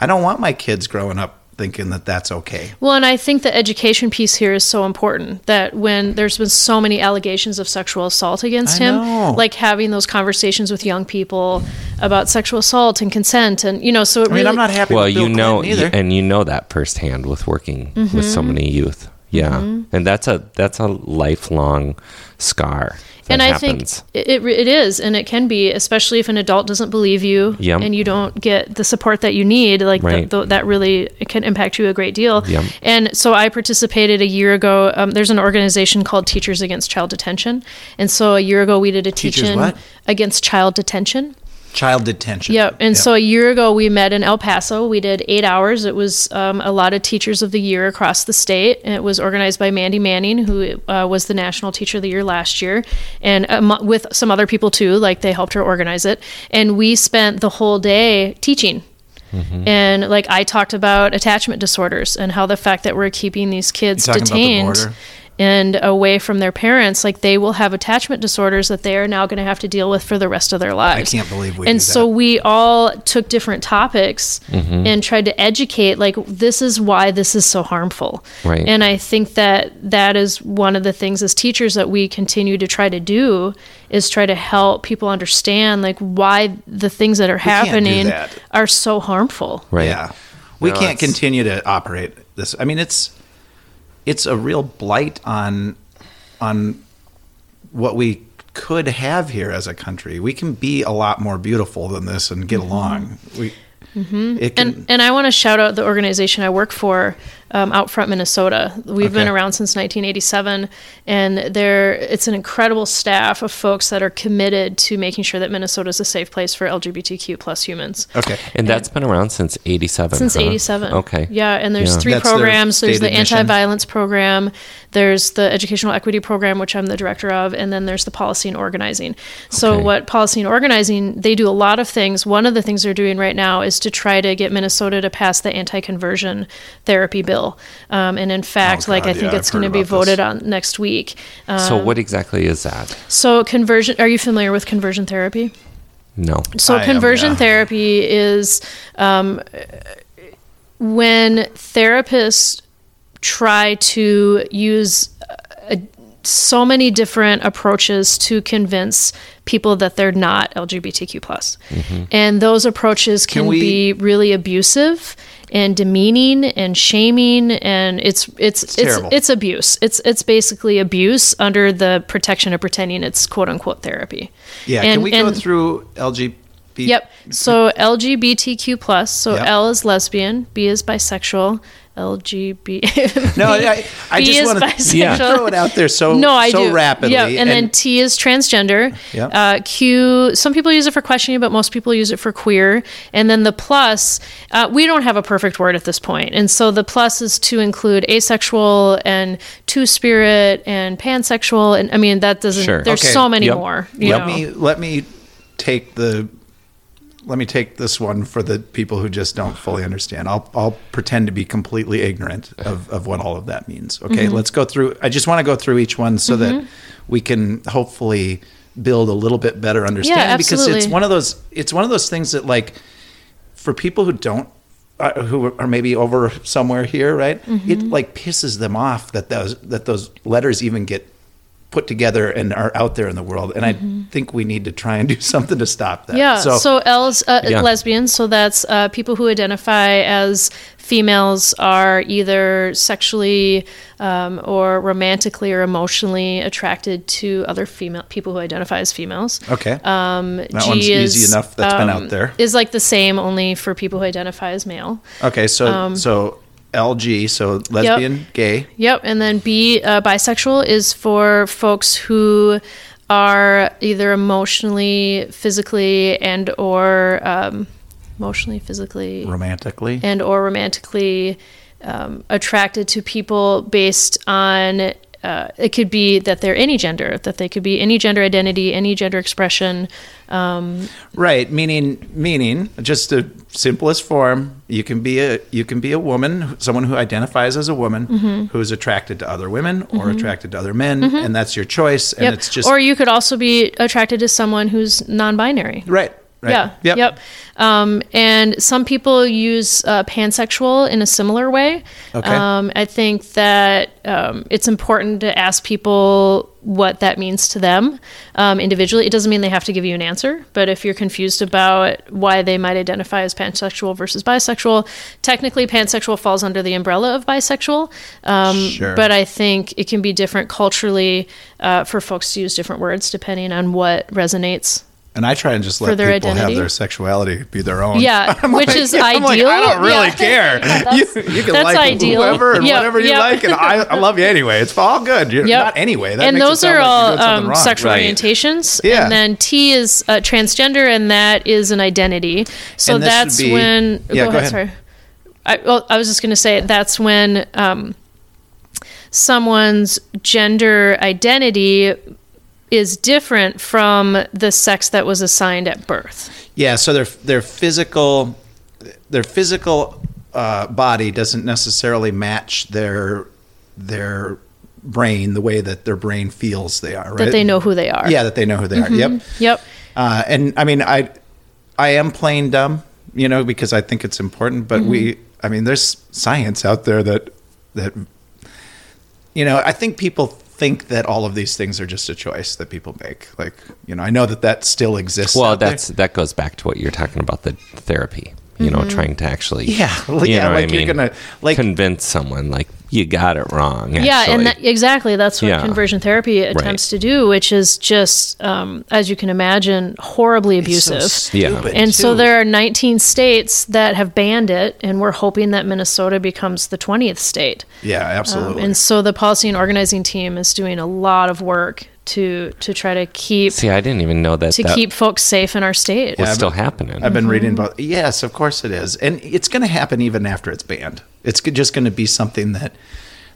I don't want my kids growing up thinking that that's okay. Well, and I think the education piece here is so important that when there's been so many allegations of sexual assault against I him, know. like having those conversations with young people about sexual assault and consent, and you know, so it I mean, really, I'm not happy Well, with Bill you know, either. and you know that firsthand with working with so many youth. Yeah, and that's a that's a lifelong scar. That and I happens. think it, it it is, and it can be, especially if an adult doesn't believe you Yep. and you don't get the support that you need. Like th- Right. th- that really it can impact you a great deal. Yep. And so I participated a year ago. Um, there's an organization called Teachers Against Child Detention, and so a year ago we did a Teachers teach-in what? against child detention. Child detention. Yep. And so a year ago, we met in El Paso. We did eight hours. It was um, a lot of teachers of the year across the state. It was organized by Mandy Manning, who uh, was the national teacher of the year last year, and um, with some other people too. Like they helped her organize it. And we spent the whole day teaching. Mm-hmm. And like I talked about attachment disorders and how the fact that we're keeping these kids You talking about the detained border? And away from their parents, like they will have attachment disorders that they are now going to have to deal with for the rest of their lives. I can't believe we And do so that. we all took different topics Mm-hmm. and tried to educate like this is why this is so harmful. Right. And I think that that is one of the things as teachers that we continue to try to do is try to help people understand like why the things that are can't happening are so harmful. Right. Yeah. We No, can't continue to operate this. I mean, it's it's a real blight on on what we could have here as a country. We can be a lot more beautiful than this and get mm-hmm. along. We mm-hmm. it can And and I want to shout out the organization I work for, um, Outfront Minnesota. We've been around since 1987, and they're it's an incredible staff of folks that are committed to making sure that Minnesota is a safe place for LGBTQ plus humans. okay. And that's been around since 87. Since huh? 87. Okay. Yeah, and there's Yeah. three That's programs. There's the stated mission. anti violence program, there's the educational equity program, which I'm the director of, and then there's the policy and organizing. So, Okay. what policy and organizing, they do a lot of things. One of the things they're doing right now is to try to get Minnesota to pass the anti conversion therapy bill. Um, and in fact, Oh, like, I God, think yeah, it's going to be about this. voted on next week. Um, So, what exactly is that? so, conversion, are you familiar with conversion therapy? No. So I am, conversion yeah. therapy is um, when therapists try to use uh, so many different approaches to convince people that they're not LGBTQ plus, and those approaches can, Can we- be really abusive and demeaning and shaming, and it's it's it's terrible. it's abuse. It's it's basically abuse under the protection of pretending it's quote unquote therapy. Yeah, And- can we go through LGBT? Yep. So LGBTQ plus. So Yep. L is lesbian, B is bisexual, LGB. No, I, just want to bisexual. throw it out there so No, I so do. rapidly. Yeah, and, then T is transgender. Yep. Uh, Q. Some people use it for questioning, but most people use it for queer. And then the plus. Uh, we don't have a perfect word at this point, and so the plus is to include asexual and two spirit and pansexual. And I mean that doesn't. Sure. There's Okay. so many Yep. more. You let know. me let me take the let me take this one for the people who just don't fully understand. I'll I'll pretend to be completely ignorant of, of what all of that means. Okay, Mm-hmm. let's go through. I just want to go through each one so that we can hopefully build a little bit better understanding yeah, because it's one of those it's one of those things that like for people who don't uh, who are maybe over somewhere here, right? Mm-hmm. It like pisses them off that those that those letters even get put together and are out there in the world. And I think we need to try and do something to stop that. Mm-hmm. Yeah. So, L's uh, Yeah. lesbian. So that's uh, people who identify as females are either sexually um, or romantically or emotionally attracted to other female people who identify as females. okay, Um, that G one's is, easy enough. That's been um, out there. Is like the same only for people who identify as male. Okay, so um, so LG, so lesbian, gay. Yep, and then B, uh, bisexual is for folks who are either emotionally, physically, and or um, emotionally, physically, romantically. and or romantically um, attracted to people based on. Uh, it could be that they're any gender, that they could be any gender identity, any gender expression. Um, Right, meaning meaning just the simplest form. You can be a you can be a woman, someone who identifies as a woman Mm-hmm. who is attracted to other women or attracted to other men, and that's your choice. And yep. it's just or you could also be attracted to someone who's non-binary. right. Right. Yeah. Yep. Yep. Um, and some people use uh, pansexual in a similar way. Okay. Um, I think that um, it's important to ask people what that means to them um, individually. It doesn't mean they have to give you an answer, but if you're confused about why they might identify as pansexual versus bisexual, technically pansexual falls under the umbrella of bisexual. Um, Sure. But I think it can be different culturally uh, for folks to use different words depending on what resonates And I try and just let their people identity? have their sexuality be their own. Yeah, I'm which like- is I'm like, ideal. I don't really Yeah. care. that's- you, you can that's like ideal. whoever and Yep, whatever you yep. like, and I, I love you anyway. It's all good. You're Yep. not anyway. That and makes those sound are all doing something um, sexual Right. orientations. Yeah. And then T is uh, transgender, and that is an identity. So And that's be- when. Yeah, go, go ahead. ahead. Sorry. I, well, I was just going to say that's when um, someone's gender identity is different from the sex that was assigned at birth. Yeah, so their their physical their physical uh, body doesn't necessarily match their their brain the way that their brain feels they are. Right? That they know who they are. Yeah, that they know who they are. Yep. Yep. Uh, and I mean, I I am playing dumb, you know, because I think it's important. But we, I mean, there's science out there that that you know. I think people think that all of these things are just a choice that people make. Like, you know, I know that that still exists. Well, out there. that's that goes back to what you're talking about the therapy. You know, mm-hmm. trying to actually Yeah, well, you yeah, know like I you're mean? gonna- like- convince someone like you got it wrong. Yeah, and that, exactly that's what Yeah. conversion therapy attempts to do, which is just, um, as you can imagine, horribly It's so abusive. Yeah. stupid, and so there are 19 states that have banned it, and we're hoping that Minnesota becomes the 20th state. Yeah, Um, absolutely. and so the policy and organizing team is doing a lot of work to to try to keep See, I didn't even know that to that keep folks safe in our state. was Yeah, still happening. I've been reading Mm-hmm. about. Yes, of course it is, and it's going to happen even after it's banned. It's just going to be something that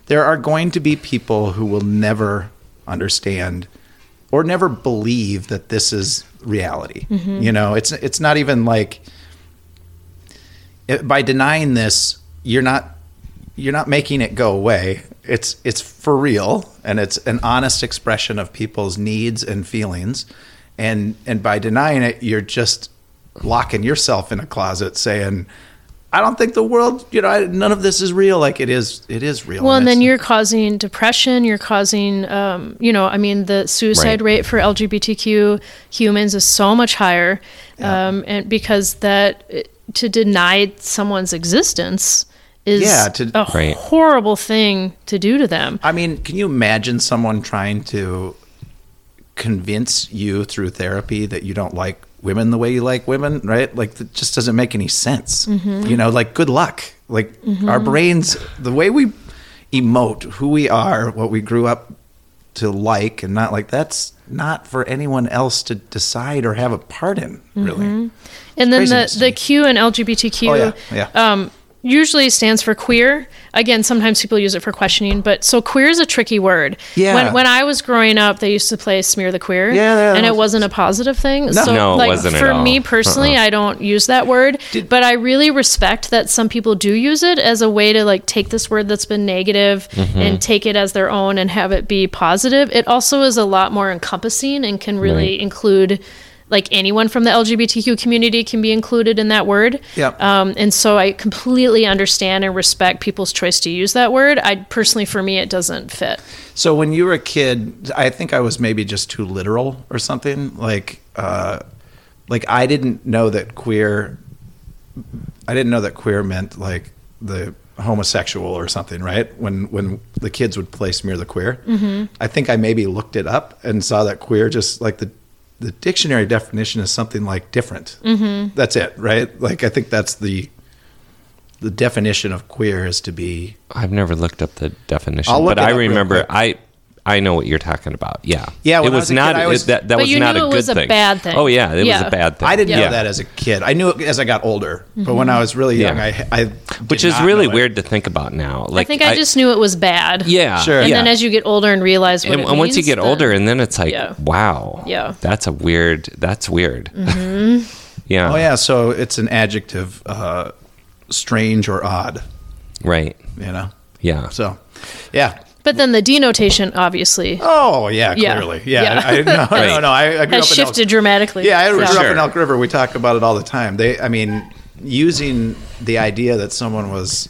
there are going to be people who will never understand or never believe that this is reality. Mm-hmm. You know, it's it's not even like it, by denying this, you're not you're not making it go away. It's it's for real and it's an honest expression of people's needs and feelings. And and by denying it, you're just locking yourself in a closet saying I don't think the world, you know, I, none of this is real. Like it is, it is real. Well, and then you're causing depression. You're causing, um, you know, I mean, the suicide Right. rate for LGBTQ humans is so much higher, Yeah. um, and because that to deny someone's existence is Yeah, to- a Right. horrible thing to do to them. I mean, can you imagine someone trying to convince you through therapy that you don't like women the way you like women, right? Like, that just doesn't make any sense. Mm-hmm. You know, like, good luck. Like, mm-hmm. our brains, the way we emote, who we are, what we grew up to like and not like, that's not for anyone else to decide or have a part in, really. Mm-hmm. And then the, the. Q and LGBTQ Oh, yeah, yeah. Um, usually stands for queer. Again, sometimes people use it for questioning, but so queer is a tricky word. Yeah. When, when I was growing up, they used to play smear the queer. Yeah, yeah, and that it was- wasn't a positive thing. So, No, it like, wasn't at for all. me personally, Uh-uh. I don't use that word, but I really respect that some people do use it as a way to like take this word that's been negative Mm-hmm. and take it as their own and have it be positive. It also is a lot more encompassing and can really Right. include like anyone from the LGBTQ community can be included in that word. Yep. Um, and so I completely understand and respect people's choice to use that word. I personally, for me, it doesn't fit. So when you were a kid, I think I was maybe just too literal or something. Like, uh, like I didn't know that queer. I didn't know that queer meant like the homosexual or something, right? When when the kids would play smear the queer, mm-hmm. I think I maybe looked it up and saw that queer just like the the dictionary definition is something like different. Mm-hmm. That's it, right? Like I think that's the the definition of queer is to be I've never looked up the definition, I'll look but it I up real remember quick. I I know what you're talking about. Yeah, Yeah, it when I was, was a kid, not I was- it, that. That was you not knew a it good was a thing. bad thing. Oh yeah, it Yeah. was a bad thing. I didn't know that as a kid. I knew it as I got older, but when I was really young, Yeah. I, I which is not really know it. weird to think about now. Like I think I, just knew it was bad. yeah, Sure. And yeah. then as you get older and realize what and, it and once you get then- older, and then it's like, Yeah. wow, Yeah. that's a weird. That's weird. Mm-hmm. Yeah, Oh yeah, so it's an adjective, uh, strange or odd. right. You know. Yeah, So, yeah. But then the denotation, obviously, Oh yeah, Yeah. clearly. Yeah. Yeah. I, no, no, Right. no. I, I grew has up in Elk- shifted dramatically. Yeah, I grew up in Elk River. We talk about it all the time. They, I mean, using the idea that someone was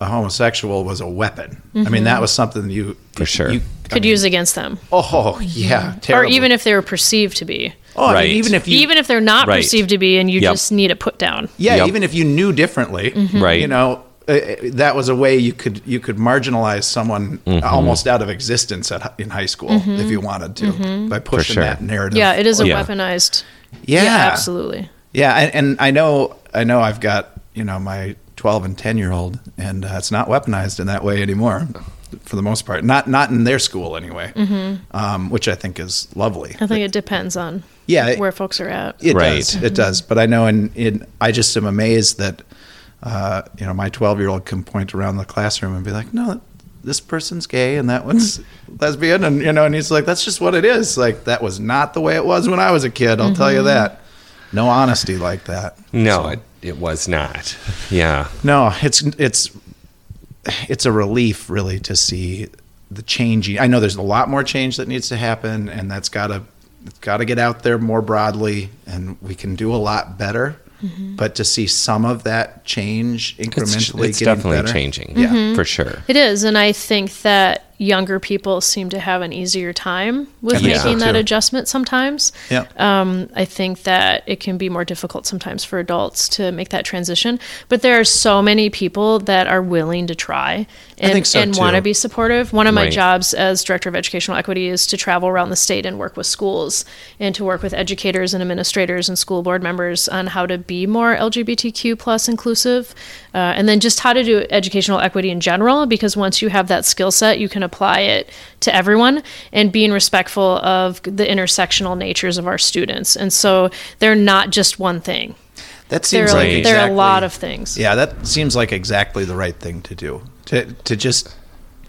a homosexual was a weapon. I mean, that was something you For sure. you, Could mean, use against them. Oh yeah, Or even if they were perceived to be. oh, I mean, Right. even if you even if they're not Right. perceived to be and you Yep. just need a put down. Yeah, Yep. even if you knew differently, Mm-hmm. Right. You know, uh, that was a way you could you could marginalize someone Mm-hmm. almost out of existence at, in high school if you wanted to by pushing sure. that narrative. Yeah, it is a Yeah. weaponized. Yeah. absolutely. Yeah, and, and I know I know I've got you know my 12 and 10 year old, and uh, it's not weaponized in that way anymore, for the most part. Not not in their school anyway, um, which I think is lovely. I think it depends on Yeah, it- where folks are at. It Right. does. It does. But I know, in, in I just am amazed that uh, you know my 12 year old can point around the classroom and be like, no. This person's gay and that one's lesbian, and you know, and he's like, "That's just what it is." Like that was not the way it was when I was a kid. I'll tell you that. No honesty like that. No, So- it, it was not. Yeah. no, it's it's it's a relief really to see the changing. I know there's a lot more change that needs to happen, and that's got to it's got to get out there more broadly, and we can do a lot better. Mm-hmm. But to see some of that change incrementally, it's getting definitely better. changing. Mm-hmm. Yeah. For sure. It is, and I think that younger people seem to have an easier time with I think so, making that adjustment sometimes. Yeah. Um, I think that it can be more difficult sometimes for adults to make that transition. But there are so many people that are willing to try and, so, and want to be supportive. One of my Right. jobs as director of educational equity is to travel around the state and work with schools and to work with educators and administrators and school board members on how to be more LGBTQ plus inclusive, uh, and then just how to do educational equity in general. Because once you have that skill set, you can apply it to everyone and being respectful of the intersectional natures of our students. And so they're not just one thing. That They're, seems like Right. they're a lot of things. Yeah, that seems like exactly the right thing to do. To to just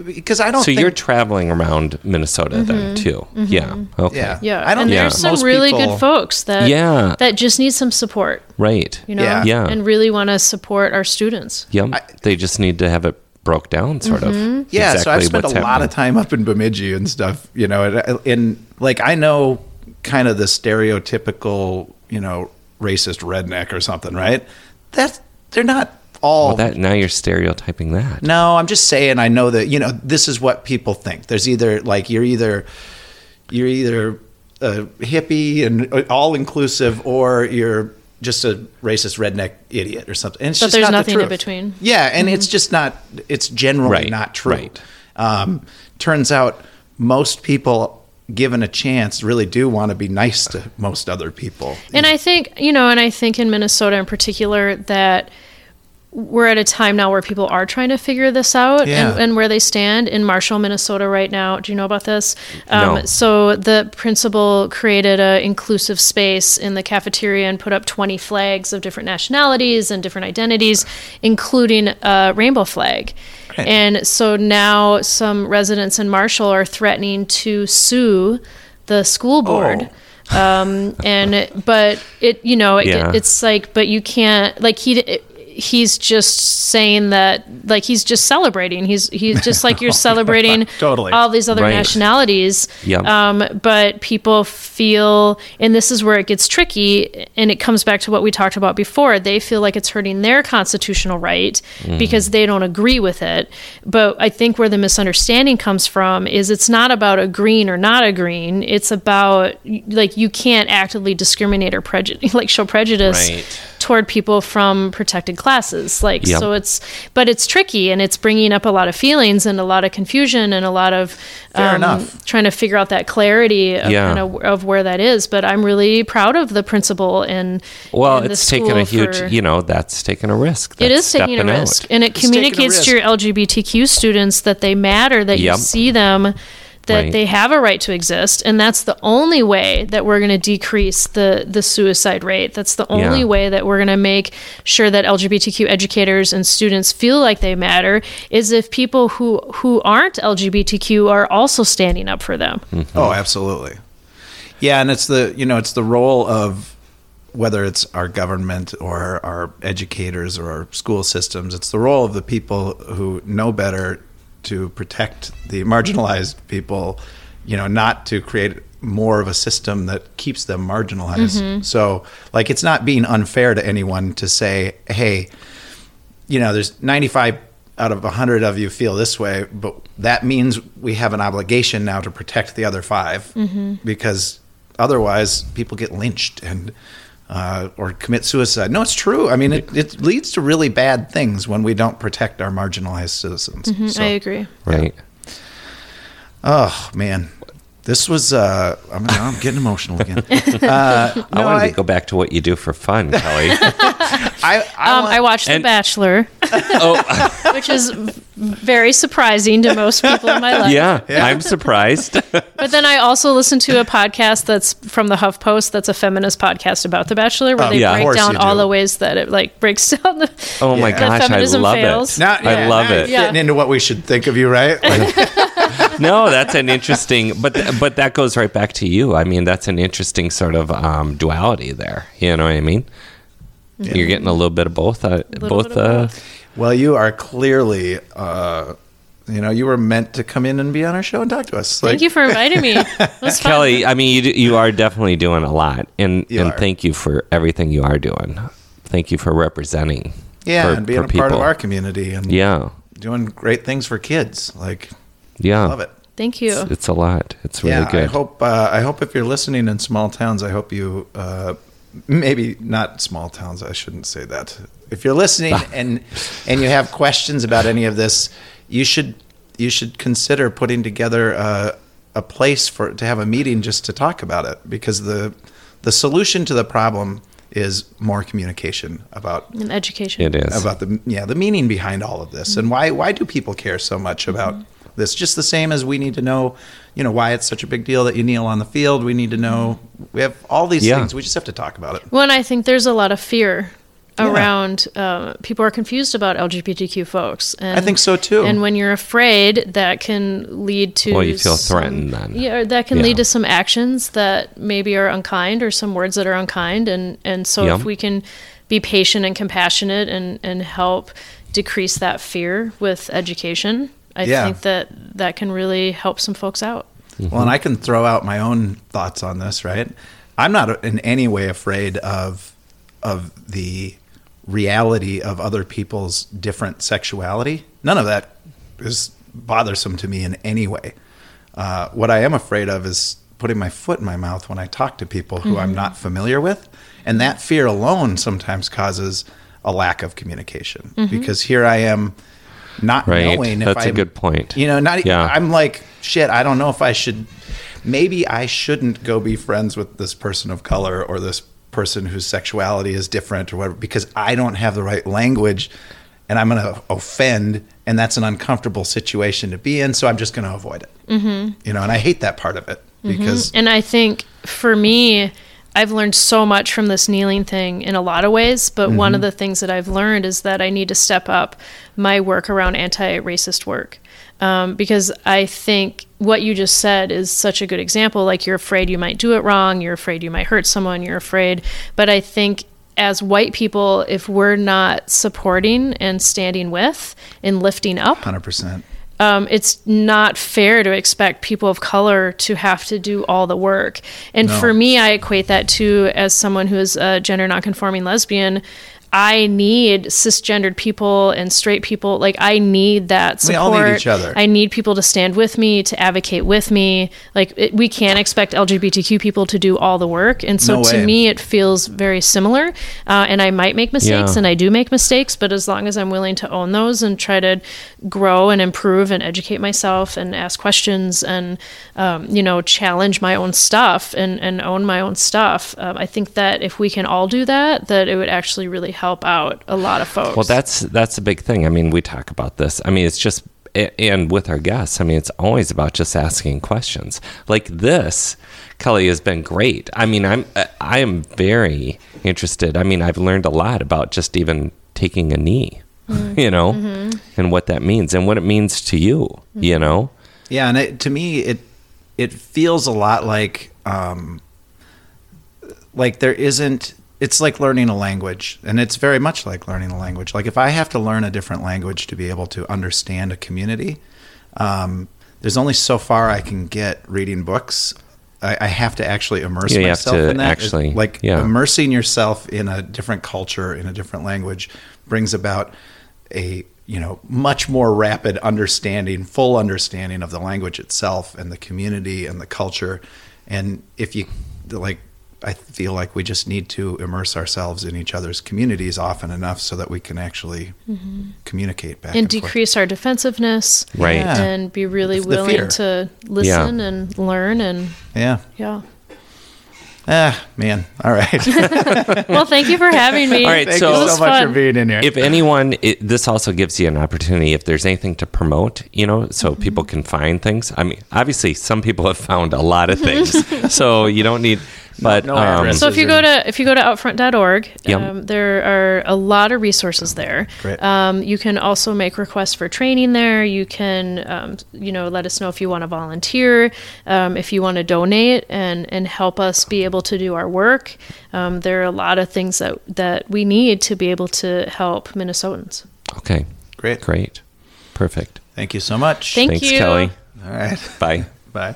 because I don't. So think, you're traveling around Minnesota then mm-hmm. too. Mm-hmm. Yeah. Okay. Yeah. Yeah, I don't and think there's some most really people- good folks that Yeah. that just need some support, Right. you know, Yeah. Yeah. and really want to support our students. Yep. they just need to have it broke down, sort of. Mm-hmm. Yeah, so I've spent a what's lot of time up in Bemidji and stuff, you know, and, uh, and like I know kind of the stereotypical, you know, racist redneck or something, right? That's they're not all. Well, that now you're stereotyping that. no, I'm just saying. I know that you know this is what people think. There's either like you're either you're either a hippie and uh, all inclusive, or you're just a racist redneck idiot or something. And it's But just there's not the nothing in between. Yeah, and it's just not. It's generally Right, not true. right. Um, turns out most people, given a chance, really do want to be nice to most other people. And I think, you know, and I think in Minnesota in particular that we're at a time now where people are trying to figure this out Yeah. and, and where they stand in Marshall, Minnesota right now. Do you know about this? No. So the principal created a inclusive space in the cafeteria and put up 20 flags of different nationalities and different identities, including a rainbow flag. And so now some residents in Marshall are threatening to sue the school board um and but it you know it, Yeah. it's like but you can't like he it, he's just saying that like he's just celebrating he's he's just like you're celebrating Totally. all these other Right. nationalities Yep. um but people feel and this is where it gets tricky and it comes back to what we talked about before they feel like it's hurting their constitutional right because they don't agree with it but i think where the misunderstanding comes from is it's not about agreeing or not agreeing it's about like you can't actively discriminate or prejudice like show prejudice Right. Toward people from protected classes like Yep. so it's but it's tricky and it's bringing up a lot of feelings and a lot of confusion and a lot of um, trying to figure out that clarity of, Yeah. kind of, of where that is but i'm really proud of the principal and Well, and it's taken a huge, for- you know, that's taken a risk. it That's is taking a stepping out. risk and it It's communicates to your lgbtq students that they matter that Yep. you see them that Right. they have a right to exist and that's the only way that we're going to decrease the the suicide rate that's the only Yeah. way that we're going to make sure that lgbtq educators and students feel like they matter is if people who who aren't lgbtq are also standing up for them mm-hmm. Oh, absolutely. Yeah, and it's the you know it's the role of whether it's our government or our educators or our school systems. It's the role of the people who know better to protect the marginalized people. You know, not to create more of a system that keeps them marginalized. Mm-hmm. So, like, it's not being unfair to anyone to say, "Hey, you know, there's 95 out of 100 of you feel this way, but that means we have an obligation now to protect the other 5 mm-hmm. because otherwise people get lynched and uh, or commit suicide. No, it's true. I mean, it, it leads to really bad things when we don't protect our marginalized citizens. Mm-hmm, I agree. Right. oh man, this was. Uh, I'm, I'm getting emotional again. I No, wanted I- to go back to what you do for fun, Kelly. I, I, Um, want- I watched The Bachelor, oh, which is very surprising to most people in my life. yeah, I'm surprised. But then I also listened to a podcast that's from the HuffPost. That's a feminist podcast about The Bachelor, where Oh, they yeah. Break down all do. the ways that it like breaks down the. Oh my Yeah. gosh, I love fails. it. now, I love now it. you're Getting into what we should think of you, right? Like, no, that's an interesting, but but that goes right back to you. I mean, that's an interesting sort of um, duality there. You know what I mean? You're getting a little bit of both. Uh, both. bit of uh, both. well, you are clearly. Uh, you know, you were meant to come in and be on our show and talk to us. Thank you for inviting me. It was fun. Kelly, I mean, you, d- you are definitely doing a lot, and You and are. thank you for everything you are doing. Thank you for representing. Yeah, for- and being for a part of our community and Yeah, doing great things for kids. Like, yeah. love it. Thank you. It's a lot. It's really yeah, good. I hope. Uh, I hope if you're listening in small towns, I hope you. Uh, maybe not small towns. I shouldn't say that. If you're listening and and you have questions about any of this, you should you should consider putting together a, a place for to have a meeting just to talk about it because the the solution to the problem is more communication about In education. it is. about the yeah the meaning behind all of this and mm-hmm. why why do people care so much about mm-hmm. This just the same as we need to know you know why it's such a big deal that you kneel on the field we need to know we have all these Yeah. things we just have to talk about it Well, and I think there's a lot of fear Yeah. around. Uh, people are confused about LGBTQ folks. And, I think so, too. And when you're afraid, that can lead to. Well, you feel some- threatened then. Yeah, that can Yeah. lead to some actions that maybe are unkind, or some words that are unkind. And and so Yeah. if we can be patient and compassionate and and help decrease that fear with education, I Yeah. think that that can really help some folks out. well and i can throw out my own thoughts on this right? I'm not in any way afraid of of the reality of other people's different sexuality. None of that is bothersome to me in any way. Uh, what i am afraid of is putting my foot in my mouth when i talk to people who i'm not familiar with and that fear alone sometimes causes a lack of communication. Because here i am not Right. knowing if That's a I'm- a good point. you know not Yeah. i'm like shit i don't know if i should maybe i shouldn't go be friends with this person of color or this person whose sexuality is different or whatever because i don't have the right language and i'm going to offend and that's an uncomfortable situation to be in so i'm just going to avoid it mm-hmm. you know and i hate that part of it because And I think for me, I've learned so much from this kneeling thing in a lot of ways. But one of the things that I've learned is that I need to step up my work around anti racist work. Um, because I think what you just said is such a good example. Like, you're afraid you might do it wrong, you're afraid you might hurt someone, you're afraid. But I think as white people, if we're not supporting and standing with and lifting up, 100% um, it's not fair to expect people of color to have to do all the work. And No. for me, I equate that to as someone who is a gender nonconforming lesbian. I need cisgendered people and straight people. Like I need that support. We support. all need each other. I need people to stand with me, to advocate with me. Like it, we can't expect LGBTQ people to do all the work. And so No to me, it feels very similar. Uh, and I might make mistakes, Yeah. and I do make mistakes. But as long as I'm willing to own those and try to grow and improve and educate myself and ask questions and um, you know challenge my own stuff and and own my own stuff, um, I think that if we can all do that, that it would actually really help out a lot of folks. Well, that's that's a big thing. I mean, we talk about this. I mean, it's just and with our guests, I mean, it's always about just asking questions. Like this, Kelly has been great. I mean, I'm uh, I am very interested. I mean, I've learned a lot about just even taking a knee, mm-hmm. you know, mm-hmm. and what that means and what it means to you, mm-hmm. you know. Yeah, and it, to me, it it feels a lot like um, like there isn't. It's like learning a language, and it's very much like learning a language. Like if I have to learn a different language to be able to understand a community, um, there's only so far I can get reading books. I, I have to actually immerse Yeah, you have myself to in that. actually- like yeah. immersing yourself in a different culture, in a different language, brings about a you know much more rapid understanding, full understanding of the language itself and the community and the culture. And if you like I feel like we just need to immerse ourselves in each other's communities often enough so that we can actually communicate back and and, forth. decrease our defensiveness Right. Yeah. and be really It's the fear. willing to listen and learn and Yeah. yeah. Ah, man. All right. Well, thank you for having me. All right, Thank so- you so was much for being in here. if anyone it, this also gives you an opportunity if there's anything to promote you know so Mm-hmm. people can find things i mean obviously some people have found a lot of things so you don't need but no um. So if you go to if you go to outfront.org, Yep. um, there are a lot of resources there. Great. Um, you can also make requests for training there. You can um, you know let us know if you want to volunteer, um, if you want to donate and and help us be able to do our work. Um, there are a lot of things that that we need to be able to help Minnesotans. okay Great. great perfect Thank you so much. Thank thanks you. kelly All right. bye Bye.